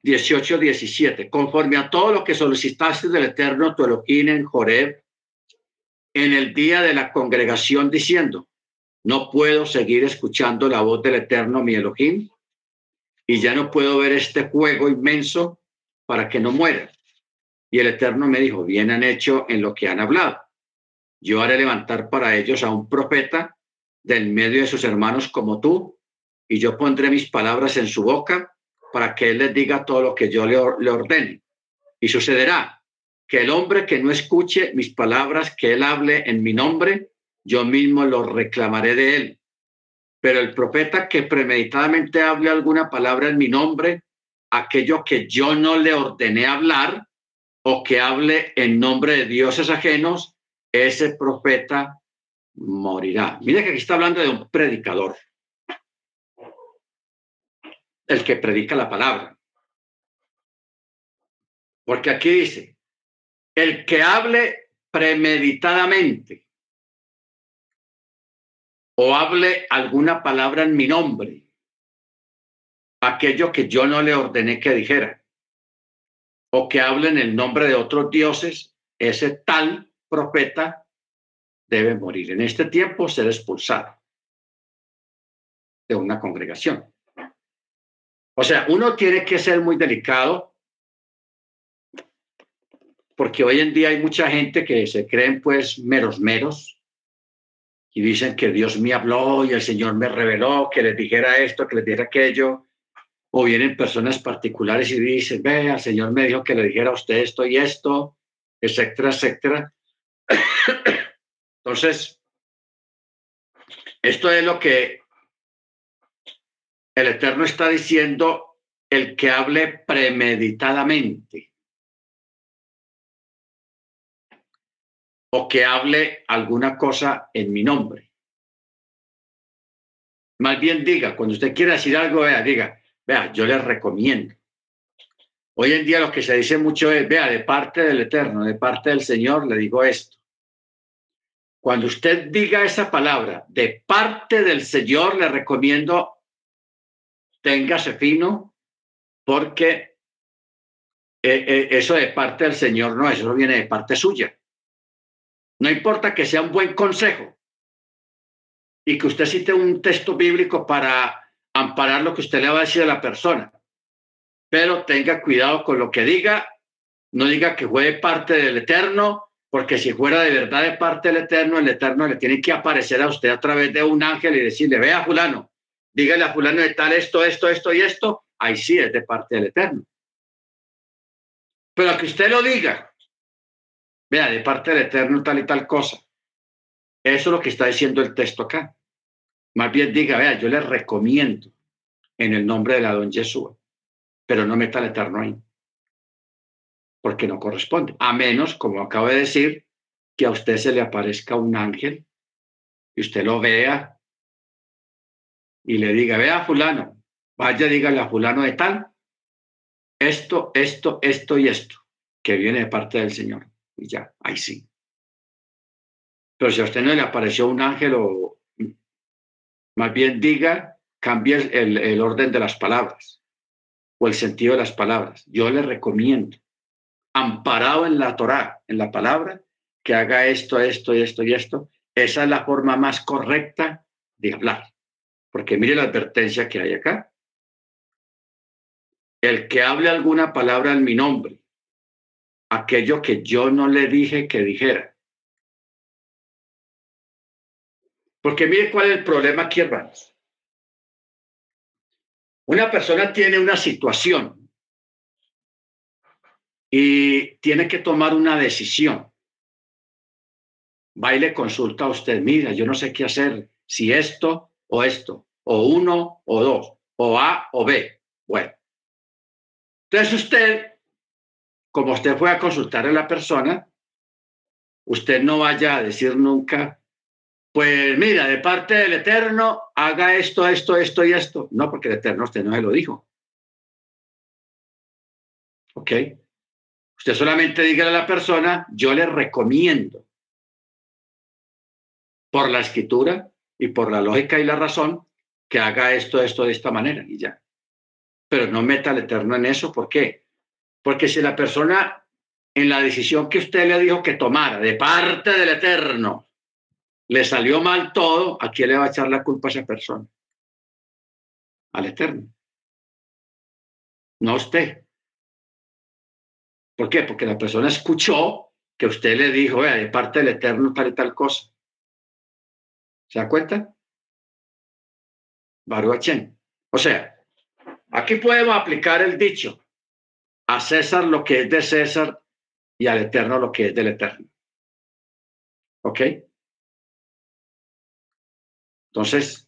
18, 17. Conforme a todo lo que solicitaste del Eterno tu Elohim en Joreb, en el día de la congregación, diciendo, no puedo seguir escuchando la voz del Eterno, mi Elohim, y ya no puedo ver este juego inmenso para que no muera. Y el Eterno me dijo, bien han hecho en lo que han hablado. Yo haré levantar para ellos a un profeta del medio de sus hermanos como tú, y yo pondré mis palabras en su boca para que él les diga todo lo que yo le, le ordene. Y sucederá que el hombre que no escuche mis palabras, que él hable en mi nombre, yo mismo lo reclamaré de él pero el profeta que premeditadamente hable alguna palabra en mi nombre, aquello que yo no le ordené hablar o que hable en nombre de dioses ajenos, ese profeta morirá. Mira que aquí está hablando de un predicador, el que predica la palabra. Porque aquí dice, el que hable premeditadamente o hable alguna palabra en mi nombre, aquello que yo no le ordené que dijera, o que hable en el nombre de otros dioses, ese tal profeta debe morir. En este tiempo ser expulsado de una congregación. O sea, uno tiene que ser muy delicado porque hoy en día hay mucha gente que se creen pues meros meros y dicen que Dios me habló y el Señor me reveló que les dijera esto, que les dijera aquello, o vienen personas particulares y dicen, vea, el Señor me dijo que le dijera a usted esto y esto, etcétera, etcétera. Entonces, esto es lo que el Eterno está diciendo, el que hable premeditadamente. o que hable alguna cosa en mi nombre. Más bien diga, cuando usted quiera decir algo, vea, diga, vea, yo le recomiendo. Hoy en día lo que se dice mucho es, vea, de parte del Eterno, de parte del Señor, le digo esto. Cuando usted diga esa palabra, de parte del Señor, le recomiendo, téngase fino, porque eh, eh, eso de parte del Señor no es, eso viene de parte suya. No importa que sea un buen consejo y que usted cite un texto bíblico para amparar lo que usted le va a decir a la persona, pero tenga cuidado con lo que diga, no diga que fue parte del Eterno, porque si fuera de verdad de parte del Eterno, el Eterno le tiene que aparecer a usted a través de un ángel y decirle, vea fulano, dígale a fulano de tal esto, esto, esto y esto, ahí sí es de parte del Eterno. Pero que usted lo diga Vea, de parte del Eterno tal y tal cosa. Eso es lo que está diciendo el texto acá. Más bien diga, vea, yo le recomiendo en el nombre de la don Yeshua, pero no meta el Eterno ahí, porque no corresponde. A menos, como acabo de decir, que a usted se le aparezca un ángel y usted lo vea y le diga, vea fulano, vaya, dígale a fulano de tal, esto, esto, esto y esto, que viene de parte del Señor y ya, ahí sí. Pero si a usted no le apareció un ángel o más bien diga, cambie el, el orden de las palabras o el sentido de las palabras. Yo le recomiendo, amparado en la Torá, en la palabra, que haga esto, esto, esto y esto. Esa es la forma más correcta de hablar. Porque mire la advertencia que hay acá. el que hable alguna palabra en mi nombre, aquello que yo no le dije que dijera. Porque mire cuál es el problema aquí, hermanos. Una persona tiene una situación y tiene que tomar una decisión. Va y le consulta a usted, mira, yo no sé qué hacer, si esto o esto, o uno o dos, o A o B. Bueno, entonces usted, como usted fue a consultar a la persona, usted no vaya a decir nunca, pues mira, de parte del Eterno, haga esto, esto, esto y esto. No, porque el Eterno usted no se lo dijo. ¿Ok? Usted solamente diga a la persona, yo le recomiendo por la escritura y por la lógica y la razón que haga esto, esto de esta manera y ya pero no meta al Eterno en eso. ¿Por qué? Porque si la persona en la decisión que usted le dijo que tomara de parte del Eterno le salió mal todo, ¿a quién le va a echar la culpa a esa persona? Al Eterno. No a usted. ¿Por qué? Porque la persona escuchó que usted le dijo, de parte del Eterno tal y tal cosa. ¿Se da cuenta? Baruachén. O sea, Aquí podemos aplicar el dicho, a César lo que es de César y al Eterno lo que es del Eterno. ¿Ok? Entonces,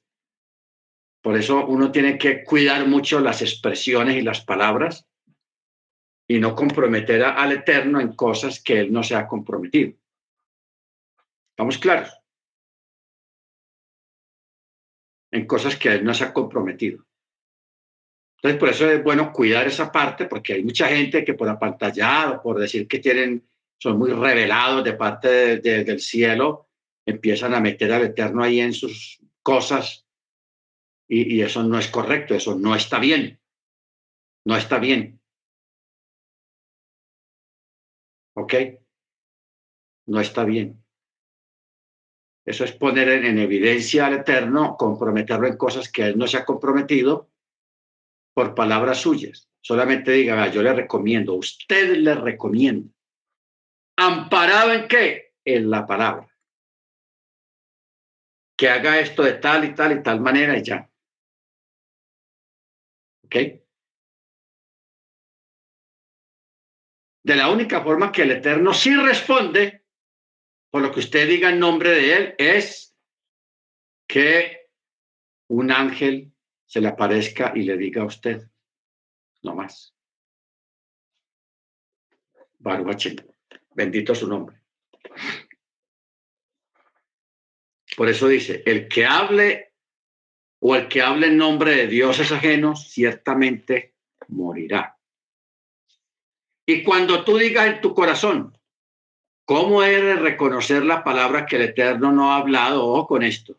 por eso uno tiene que cuidar mucho las expresiones y las palabras y no comprometer al Eterno en cosas que Él no se ha comprometido. ¿Estamos claros? En cosas que Él no se ha comprometido. Entonces, por eso es bueno cuidar esa parte, porque hay mucha gente que por o por decir que tienen, son muy revelados de parte del cielo, empiezan a meter al Eterno ahí en sus cosas y, y eso no es correcto, eso no está bien, no está bien. ¿Ok? No está bien. Eso es poner en, evidencia al Eterno, comprometerlo en cosas que él no se ha comprometido por palabras suyas. Solamente diga, yo le recomiendo, usted le recomienda. ¿Amparado en qué? En la palabra. Que haga esto de tal y tal y tal manera y ya. ¿Ok? De la única forma que el Eterno sí responde por lo que usted diga en nombre de Él es que un ángel se le aparezca y le diga a usted, no más. Baruch, bendito su nombre. Por eso dice, el que hable o el que hable en nombre de dioses ajenos, ciertamente morirá. Y cuando tú digas en tu corazón, ¿cómo he de reconocer la palabra que el Eterno no ha hablado? Con esto.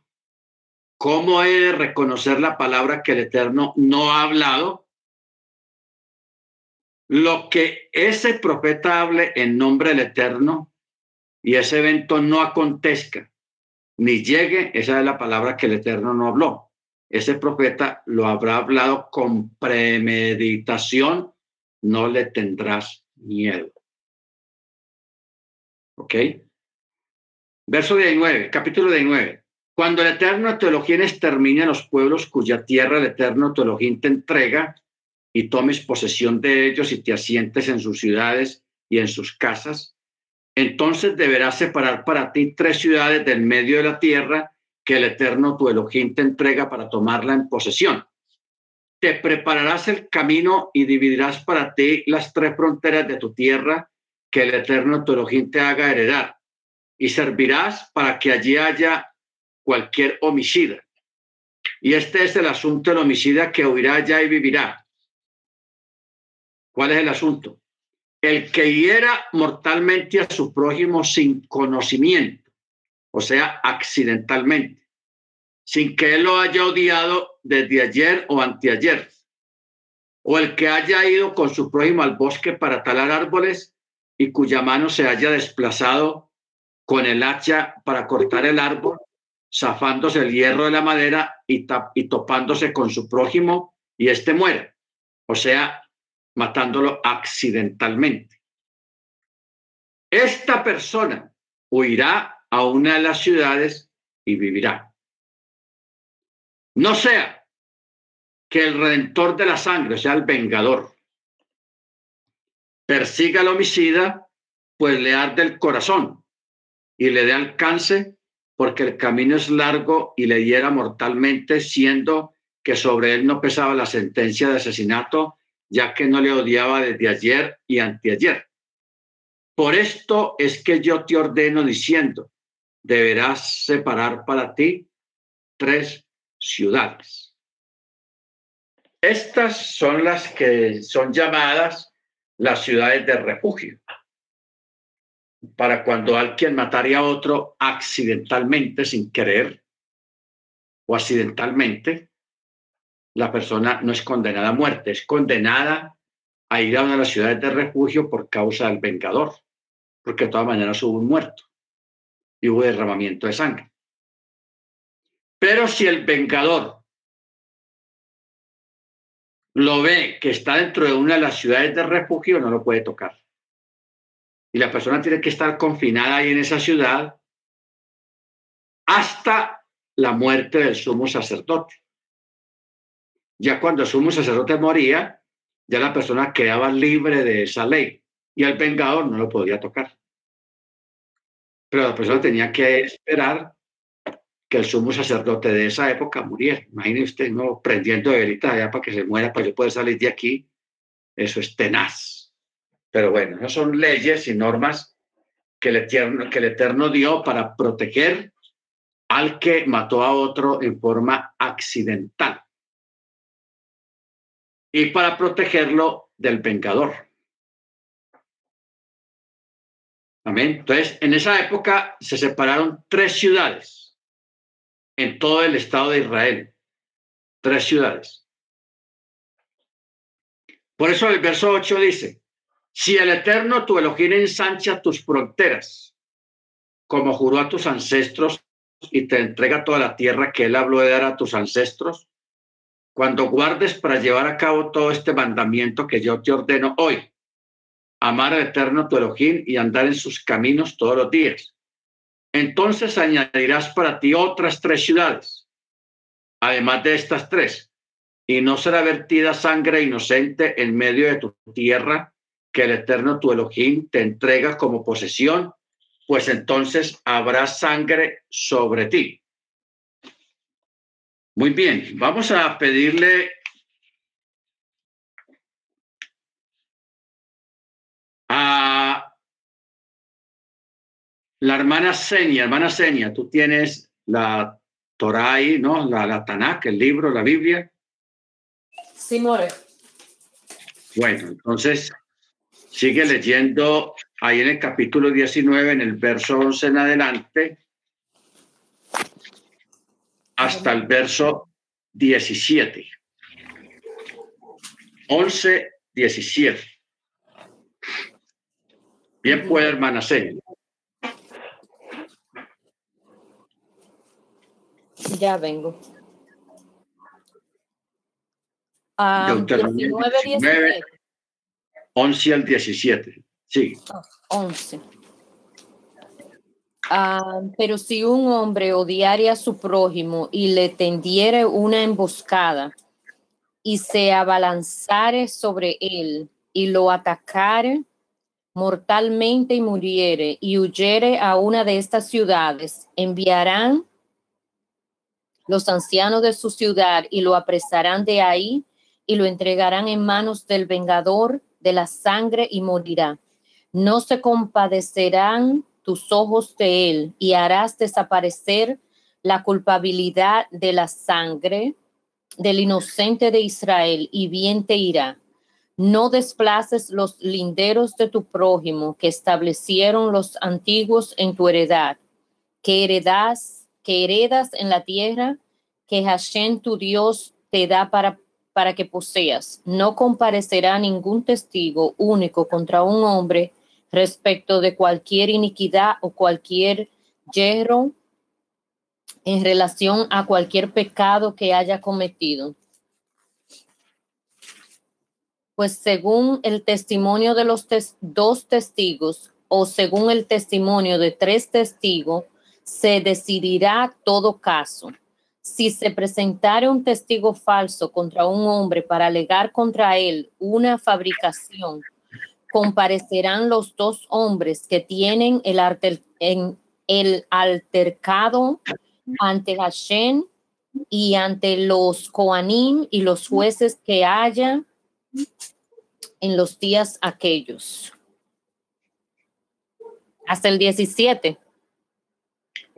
¿Cómo he de reconocer la palabra que el Eterno no ha hablado? Lo que ese profeta hable en nombre del Eterno y ese evento no acontezca ni llegue, esa es la palabra que el Eterno no habló. Ese profeta lo habrá hablado con premeditación, no le tendrás miedo. ¿Ok? Verso 19, capítulo 19. Cuando el Eterno Teologín extermine a los pueblos cuya tierra el Eterno Teologín te entrega y tomes posesión de ellos y te asientes en sus ciudades y en sus casas, entonces deberás separar para ti tres ciudades del medio de la tierra que el Eterno tu Elohim te entrega para tomarla en posesión. Te prepararás el camino y dividirás para ti las tres fronteras de tu tierra que el Eterno tu te haga heredar y servirás para que allí haya cualquier homicida. Y este es el asunto del homicida que huirá ya y vivirá. ¿Cuál es el asunto? El que hiera mortalmente a su prójimo sin conocimiento, o sea, accidentalmente, sin que él lo haya odiado desde ayer o anteayer, o el que haya ido con su prójimo al bosque para talar árboles y cuya mano se haya desplazado con el hacha para cortar el árbol zafándose el hierro de la madera y, y topándose con su prójimo y éste muere. O sea, matándolo accidentalmente. Esta persona huirá a una de las ciudades y vivirá. No sea que el redentor de la sangre, o sea, el vengador, persiga al homicida, pues le arde el corazón y le dé alcance porque el camino es largo y le hiera mortalmente, siendo que sobre él no pesaba la sentencia de asesinato, ya que no le odiaba desde ayer y anteayer. Por esto es que yo te ordeno diciendo, deberás separar para ti tres ciudades. Estas son las que son llamadas las ciudades de refugio. Para cuando alguien mataría a otro accidentalmente, sin querer, o accidentalmente, la persona no es condenada a muerte, es condenada a ir a una de las ciudades de refugio por causa del vengador, porque de todas maneras hubo un muerto y hubo derramamiento de sangre. Pero si el vengador lo ve que está dentro de una de las ciudades de refugio, no lo puede tocar. Y la persona tiene que estar confinada ahí en esa ciudad hasta la muerte del sumo sacerdote. Ya cuando el sumo sacerdote moría, ya la persona quedaba libre de esa ley y el vengador no lo podía tocar. Pero la persona tenía que esperar que el sumo sacerdote de esa época muriera. Imagine usted, no prendiendo de velita allá para que se muera, para yo poder salir de aquí. Eso es tenaz. Pero bueno, no son leyes y normas que el, Eterno, que el Eterno dio para proteger al que mató a otro en forma accidental y para protegerlo del vengador. Amén. Entonces, en esa época se separaron tres ciudades en todo el estado de Israel. Tres ciudades. Por eso el verso 8 dice, si el Eterno tu Elohim ensancha tus fronteras, como juró a tus ancestros y te entrega toda la tierra que él habló de dar a tus ancestros, cuando guardes para llevar a cabo todo este mandamiento que yo te ordeno hoy, amar al Eterno tu Elohim y andar en sus caminos todos los días. Entonces añadirás para ti otras tres ciudades, además de estas tres, y no será vertida sangre inocente en medio de tu tierra que el Eterno tu Elohim te entrega como posesión, pues entonces habrá sangre sobre ti. Muy bien, vamos a pedirle a la hermana Senia, hermana Senia, tú tienes la Torah ahí, ¿no? La, la Tanakh, el libro, la Biblia. Sí, more. Bueno, entonces sigue leyendo ahí en el capítulo 19, en el verso 11 en adelante, hasta el verso 17. 11, 17. Bien puede, hermana Celia. Ya vengo. Ah, 19, 19, 11 al 17. Sí. 11. Ah, pero si un hombre odiare a su prójimo y le tendiere una emboscada y se abalanzare sobre él y lo atacare mortalmente y muriere y huyere a una de estas ciudades, enviarán los ancianos de su ciudad y lo apresarán de ahí y lo entregarán en manos del vengador de la sangre y morirá. No se compadecerán tus ojos de él y harás desaparecer la culpabilidad de la sangre del inocente de Israel y bien te irá. No desplaces los linderos de tu prójimo que establecieron los antiguos en tu heredad, que heredas, heredas en la tierra que Hashem tu Dios te da para, para que poseas. No comparecerá ningún testigo único contra un hombre respecto de cualquier iniquidad o cualquier yerro en relación a cualquier pecado que haya cometido pues según el testimonio de los dos testigos o según el testimonio de tres testigos, se decidirá todo caso. Si se presentara un testigo falso contra un hombre para alegar contra él una fabricación, comparecerán los dos hombres que tienen el, en el altercado ante Hashem y ante los Koanim y los jueces que haya en los días aquellos. Hasta el 17.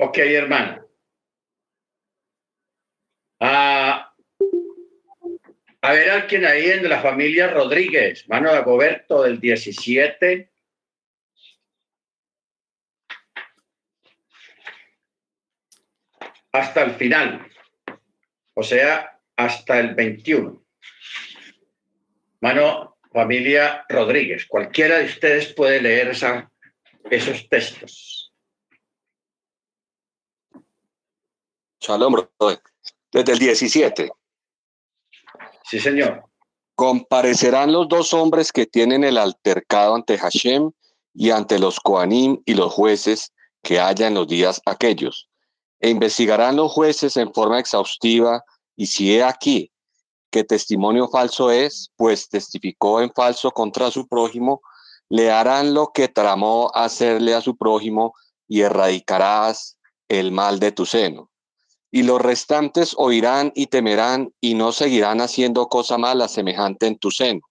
Ok, hermano. Ah, a ver, alguien ahí en la familia Rodríguez, mano de Agoberto del 17. Hasta el final. O sea, hasta el 21. Mano, familia Rodríguez, cualquiera de ustedes puede leer esos textos. Shalom, desde el 17. Sí, señor. Comparecerán los dos hombres que tienen el altercado ante Hashem y ante los Koanim y los jueces que haya en los días aquellos. E investigarán los jueces en forma exhaustiva y si he aquí que testimonio falso es, pues testificó en falso contra su prójimo, le harán lo que tramó hacerle a su prójimo y erradicarás el mal de tu seno. Y los restantes oirán y temerán y no seguirán haciendo cosa mala semejante en tu seno.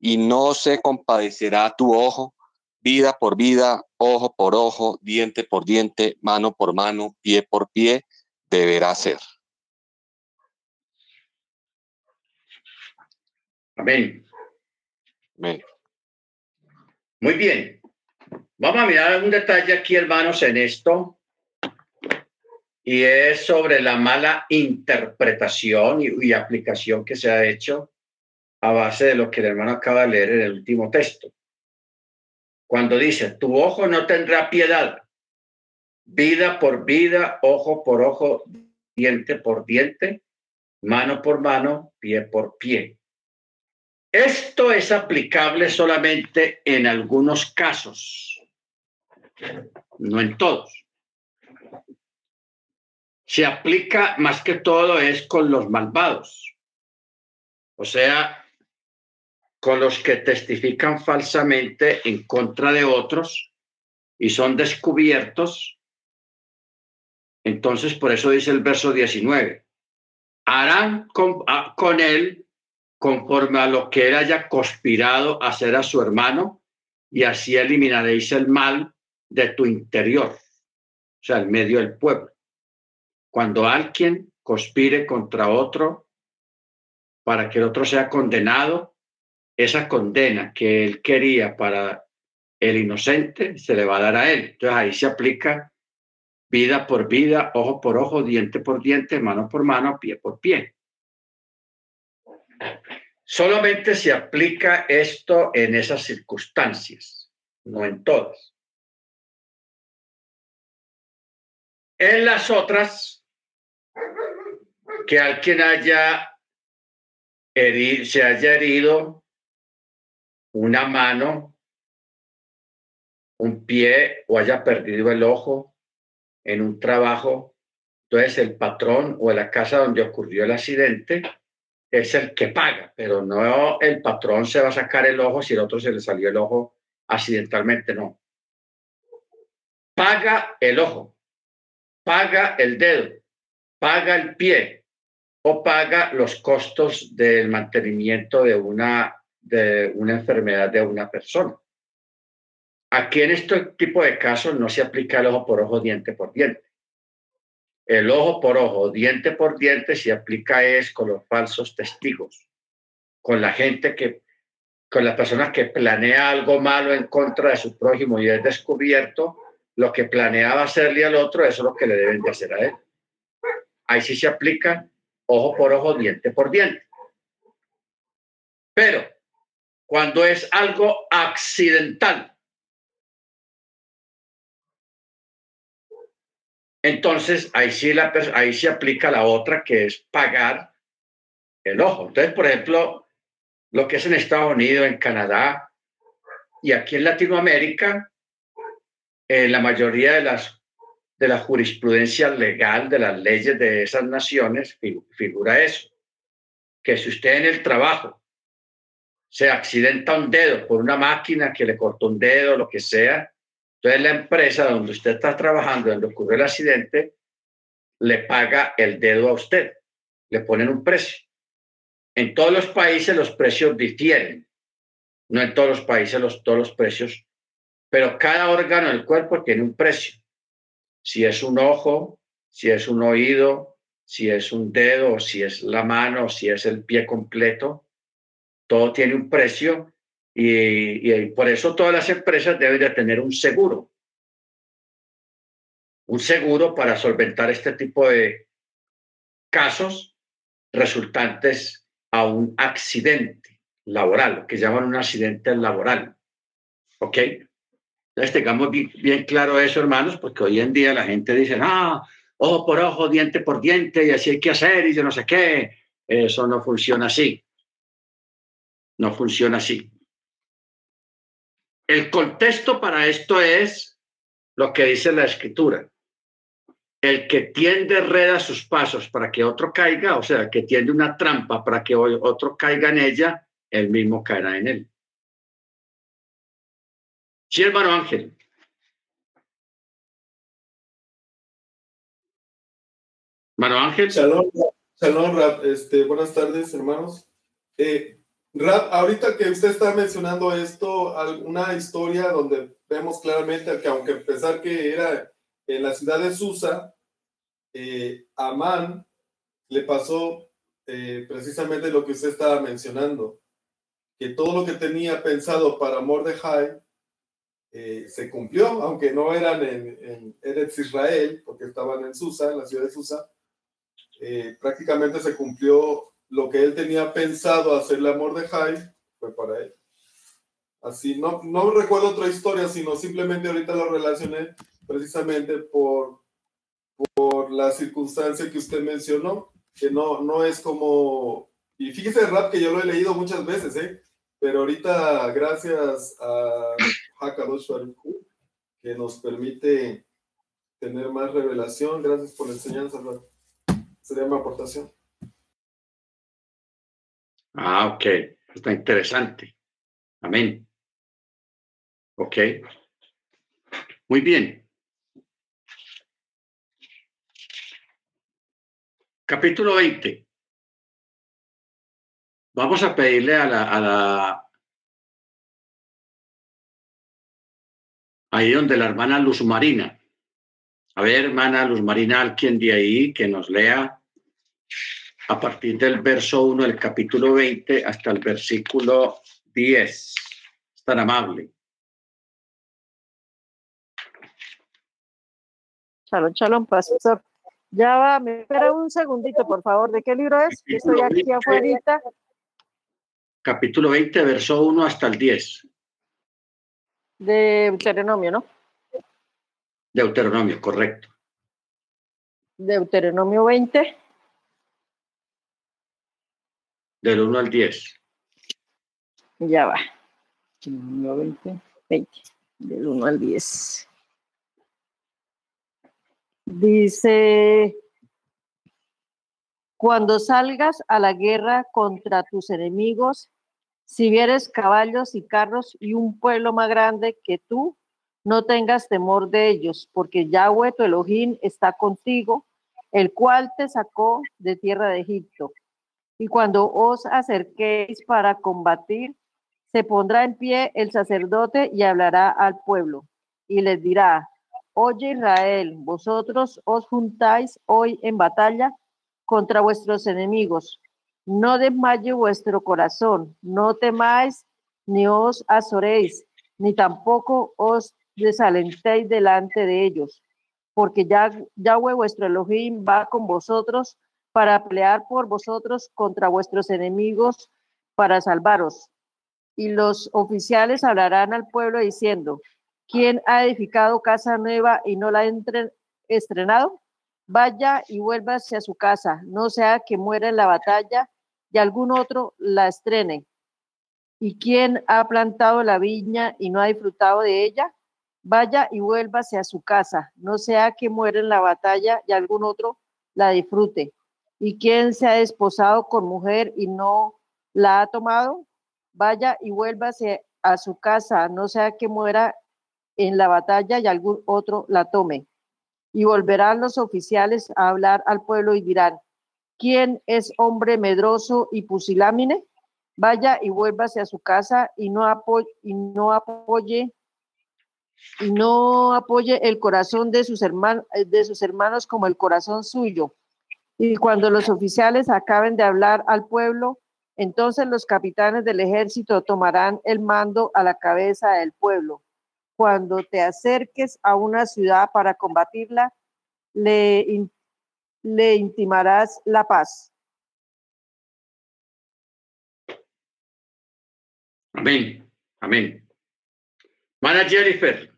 Y no se compadecerá tu ojo, vida por vida, ojo por ojo, diente por diente, mano por mano, pie por pie, deberá ser. Amén. Muy bien. Vamos a mirar un detalle aquí, hermanos, en esto. Y es sobre la mala interpretación y, aplicación que se ha hecho a base de lo que el hermano acaba de leer en el último texto. Cuando dice, tu ojo no tendrá piedad, vida por vida, ojo por ojo, diente por diente, mano por mano, pie por pie. Esto es aplicable solamente en algunos casos, no en todos. Se aplica más que todo es con los malvados, o sea, con los que testifican falsamente en contra de otros y son descubiertos. Entonces, por eso dice el verso 19, harán con, ah, con él conforme a lo que él haya conspirado hacer a su hermano, y así eliminaréis el mal de tu interior, o sea, el medio del pueblo. Cuando alguien conspire contra otro para que el otro sea condenado, esa condena que él quería para el inocente se le va a dar a él. Entonces ahí se aplica vida por vida, ojo por ojo, diente por diente, mano por mano, pie por pie. Solamente se aplica esto en esas circunstancias, no en todas. En las otras, que alguien haya herido, se haya herido una mano, un pie o haya perdido el ojo en un trabajo, entonces el patrón o la casa donde ocurrió el accidente es el que paga, pero no el patrón se va a sacar el ojo si el otro se le salió el ojo accidentalmente, no. Paga el ojo, paga el dedo, paga el pie o paga los costos del mantenimiento de una, de una enfermedad de una persona. Aquí en este tipo de casos no se aplica el ojo por ojo, diente por diente el ojo por ojo, diente por diente, se aplica es con los falsos testigos, con la gente que, con las personas que planea algo malo en contra de su prójimo y es descubierto, lo que planeaba hacerle al otro, eso es lo que le deben de hacer a él. Ahí sí se aplica ojo por ojo, diente por diente. Pero cuando es algo accidental, Entonces, ahí sí, ahí se aplica la otra, que es pagar el ojo. Entonces, por ejemplo, lo que es en Estados Unidos, en Canadá y aquí en Latinoamérica, en la mayoría de las de la jurisprudencia legal de las leyes de esas naciones figura eso, que si usted en el trabajo se accidenta un dedo por una máquina que le cortó un dedo, lo que sea, entonces la empresa donde usted está trabajando, donde ocurrió el accidente, le paga el dedo a usted, le ponen un precio. En todos los países los precios difieren, no en todos los países los, todos los precios, pero cada órgano del cuerpo tiene un precio. Si es un ojo, si es un oído, si es un dedo, si es la mano, si es el pie completo, todo tiene un precio y, por eso todas las empresas deben de tener un seguro. Un seguro para solventar este tipo de casos resultantes a un accidente laboral, que llaman un accidente laboral. ¿Ok? Entonces tengamos bien, bien, claro eso, hermanos, porque hoy en día la gente dice, ah, ojo por ojo, diente por diente, y así hay que hacer, y yo no sé qué. Eso no funciona así. No funciona así. El contexto para esto es lo que dice la escritura. El que tiende reda sus pasos para que otro caiga, o sea, que tiende una trampa para que otro caiga en ella, el mismo caerá en él. Sí, hermano Ángel. Hermano Ángel. Shalom, shalom, este, buenas tardes, hermanos. Eh, Rap, ahorita que usted está mencionando esto, alguna historia donde vemos claramente que aunque a pesar que era en la ciudad de Susa, eh, Amán le pasó eh, precisamente lo que usted estaba mencionando, que todo lo que tenía pensado para Mordejai eh, se cumplió, aunque no eran en, Eretz Israel, porque estaban en Susa, en la ciudad de Susa, eh, prácticamente se cumplió lo que él tenía pensado hacerle amor de Jai fue para él. Así, no, no recuerdo otra historia, sino simplemente ahorita lo relacioné precisamente por, por la circunstancia que usted mencionó, que no, no es como, y fíjese rap que yo lo he leído muchas veces, ¿eh? Pero ahorita gracias a Hakadosh que nos permite tener más revelación, gracias por la enseñanza. Sería mi aportación. Ah, ok. Está interesante. Amén. Ok. Muy bien. Capítulo 20. Vamos a pedirle a la, a la ahí donde la hermana Luz Marina. A ver, hermana Luz Marina, alguien de ahí que nos lea a partir del verso 1 del capítulo 20 hasta el versículo 10. Es tan amable. Shalom, shalom, pastor. Ya va, me espera un segundito, por favor. ¿De qué libro es? Estoy aquí afuera. Capítulo 20, verso 1 hasta el 10. De Deuteronomio, ¿no? Deuteronomio, correcto. Deuteronomio 20. Del 1 al 10. Ya va. 20, 20. Del 1 al 10. Dice, cuando salgas a la guerra contra tus enemigos, si vieres caballos y carros y un pueblo más grande que tú, no tengas temor de ellos, porque Yahweh tu Elohim está contigo, el cual te sacó de tierra de Egipto. Y cuando os acerquéis para combatir, se pondrá en pie el sacerdote y hablará al pueblo y les dirá, oye Israel, vosotros os juntáis hoy en batalla contra vuestros enemigos. No desmaye vuestro corazón, no temáis ni os azoréis, ni tampoco os desalentéis delante de ellos, porque ya Yahweh vuestro Elohim va con vosotros para pelear por vosotros contra vuestros enemigos para salvaros. Y los oficiales hablarán al pueblo diciendo, ¿quién ha edificado casa nueva y no la ha estrenado? Vaya y vuélvase a su casa, no sea que muera en la batalla y algún otro la estrene. ¿Y quién ha plantado la viña y no ha disfrutado de ella? Vaya y vuélvase a su casa, no sea que muera en la batalla y algún otro la disfrute. ¿Y quién se ha desposado con mujer y no la ha tomado? Vaya y vuélvase a su casa, no sea que muera en la batalla y algún otro la tome. Y volverán los oficiales a hablar al pueblo y dirán, ¿quién es hombre medroso y pusilámine? Vaya y vuélvase a su casa y no apoye, y no apoye y no apoye el corazón de sus, hermanos, de sus hermanos como el corazón suyo. Y cuando los oficiales acaben de hablar al pueblo, entonces los capitanes del ejército tomarán el mando a la cabeza del pueblo. Cuando te acerques a una ciudad para combatirla, le, le intimarás la paz. Amén, amén. Mana Jennifer,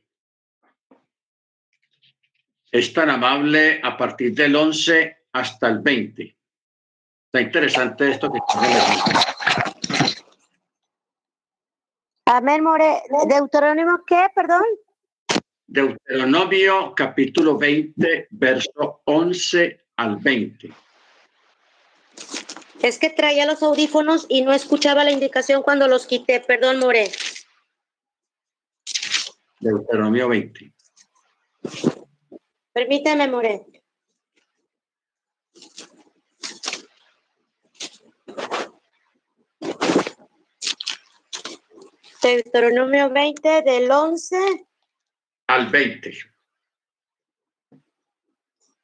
es tan amable a partir del 11 hasta el 20. Está interesante esto que Amén, More. ¿Deuterónimo qué, perdón? Deuteronomio capítulo 20, verso 11 al 20. Es que traía los audífonos y no escuchaba la indicación cuando los quité. Perdón, More. Deuteronomio 20. Permítame, More. Deuteronomio 20 del 11 al 20.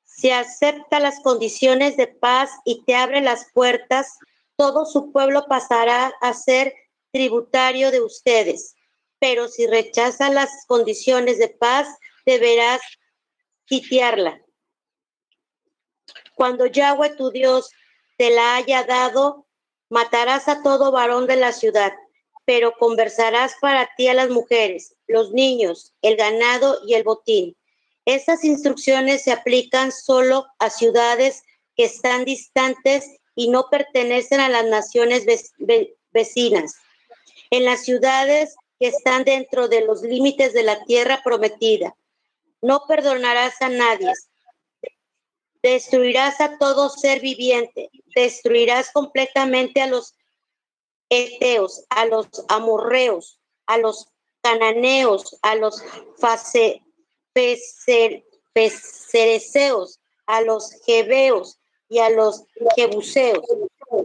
Si acepta las condiciones de paz y te abre las puertas, todo su pueblo pasará a ser tributario de ustedes. Pero si rechaza las condiciones de paz, deberás sitiarla. Cuando Yahweh tu Dios te la haya dado, matarás a todo varón de la ciudad pero conversarás para ti a las mujeres, los niños, el ganado y el botín. Estas instrucciones se aplican solo a ciudades que están distantes y no pertenecen a las naciones vecinas. En las ciudades que están dentro de los límites de la tierra prometida, no perdonarás a nadie. Destruirás a todo ser viviente, destruirás completamente a los eteos, a los amorreos, a los cananeos, a los pecereceos, a los jebeos y a los jebuseos.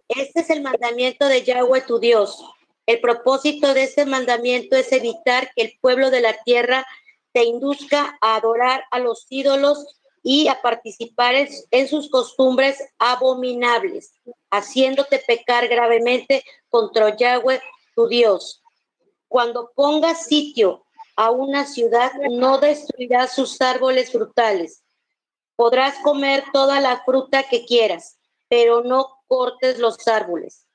Este es el mandamiento de Yahweh tu Dios. El propósito de este mandamiento es evitar que el pueblo de la tierra te induzca a adorar a los ídolos y a participar en, sus costumbres abominables, haciéndote pecar gravemente contra Yahweh, tu Dios. Cuando pongas sitio a una ciudad, no destruirás sus árboles frutales. Podrás comer toda la fruta que quieras, pero no cortes los árboles.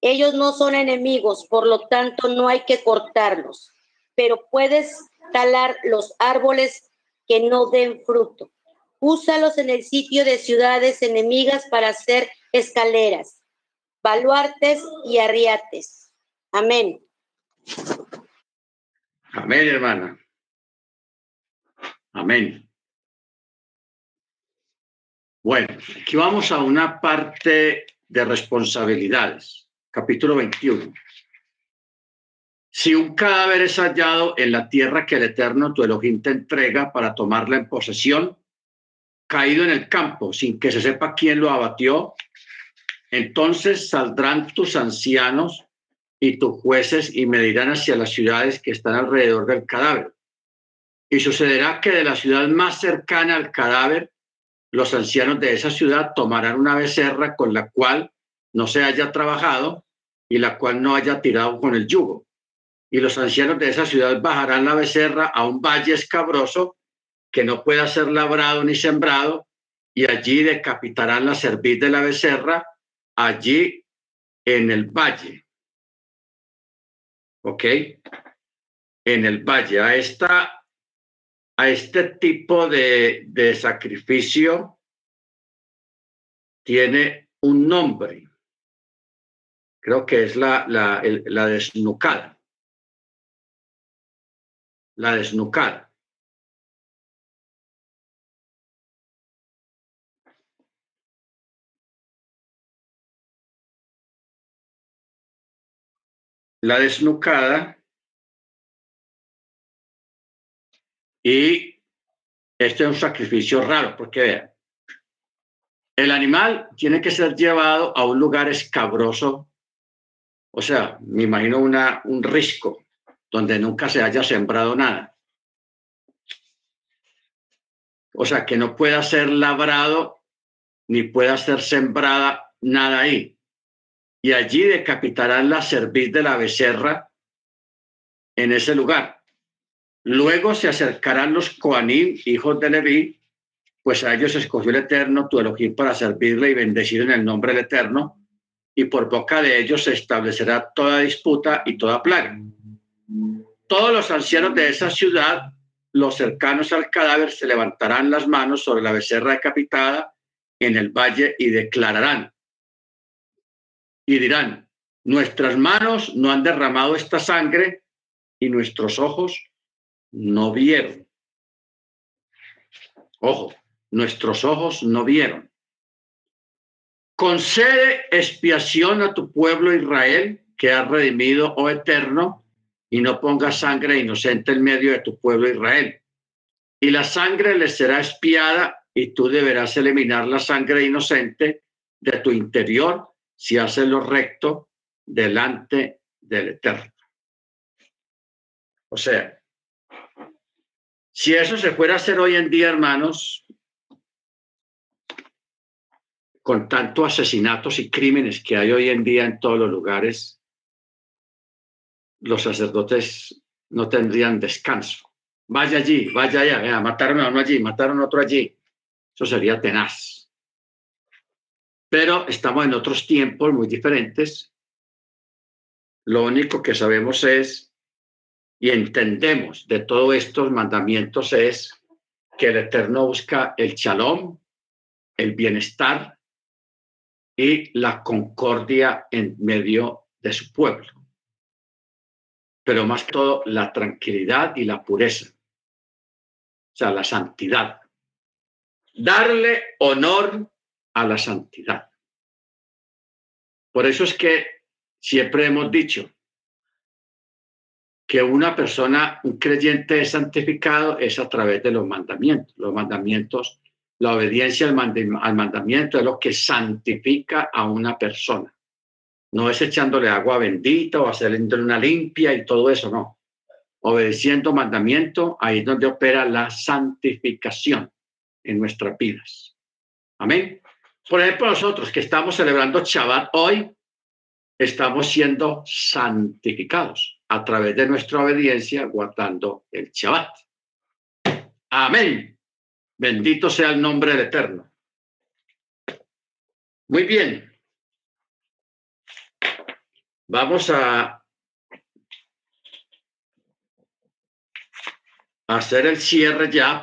Ellos no son enemigos, por lo tanto no hay que cortarlos, pero puedes talar los árboles que no den fruto úsalos en el sitio de ciudades enemigas para hacer escaleras, baluartes y arriates. Amén. Amén, hermana. Amén. Bueno, aquí vamos a una parte de responsabilidades, capítulo 21. Si un cadáver es hallado en la tierra que el Eterno tu Elohim te entrega para tomarla en posesión, caído en el campo sin que se sepa quién lo abatió, entonces saldrán tus ancianos y tus jueces y medirán hacia las ciudades que están alrededor del cadáver. Y sucederá que de la ciudad más cercana al cadáver, los ancianos de esa ciudad tomarán una becerra con la cual no se haya trabajado y la cual no haya tirado con el yugo. Y los ancianos de esa ciudad bajarán la becerra a un valle escabroso que no pueda ser labrado ni sembrado, y allí decapitarán la cerviz de la becerra, allí en el valle. ¿Ok? En el valle. A, esta, a este tipo de, de sacrificio tiene un nombre. Creo que es la, la, la desnucada. La desnucada. La desnucada y este es un sacrificio raro, porque vean, el animal tiene que ser llevado a un lugar escabroso, o sea, me imagino una, un risco donde nunca se haya sembrado nada. O sea, que no pueda ser labrado ni pueda ser sembrada nada ahí. Y allí decapitarán la cerviz de la becerra en ese lugar. Luego se acercarán los Coanim, hijos de Leví, pues a ellos escogió el Eterno, tu Elohim, para servirle y bendecir en el nombre del Eterno, y por boca de ellos se establecerá toda disputa y toda plaga. Todos los ancianos de esa ciudad, los cercanos al cadáver, se levantarán las manos sobre la becerra decapitada en el valle y declararán, y dirán, nuestras manos no han derramado esta sangre y nuestros ojos no vieron. Ojo, nuestros ojos no vieron. Concede expiación a tu pueblo Israel, que ha redimido, oh eterno, y no ponga sangre inocente en medio de tu pueblo Israel. Y la sangre le será espiada, y tú deberás eliminar la sangre inocente de tu interior si haces lo recto delante del eterno. O sea, si eso se fuera a hacer hoy en día, hermanos, con tantos asesinatos y crímenes que hay hoy en día en todos los lugares, los sacerdotes no tendrían descanso. Vaya allí, vaya allá, mataron a uno allí, mataron a otro allí. Eso sería tenaz. Pero estamos en otros tiempos muy diferentes. Lo único que sabemos es y entendemos de todos estos mandamientos es que el Eterno busca el shalom, el bienestar y la concordia en medio de su pueblo. Pero más todo, la tranquilidad y la pureza. O sea, la santidad. Darle honor a la santidad. Por eso es que siempre hemos dicho, que una persona, un creyente es santificado es a través de los mandamientos. Los mandamientos, la obediencia al, mandamiento es lo que santifica a una persona. No es echándole agua bendita o haciendo una limpia y todo eso, no. Obedeciendo mandamiento, ahí es donde opera la santificación en nuestras vidas. Amén. Por ejemplo, nosotros que estamos celebrando Shabbat hoy, estamos siendo santificados a través de nuestra obediencia guardando el Shabbat. Amén. Bendito sea el nombre del Eterno. Muy bien. Vamos a hacer el cierre ya.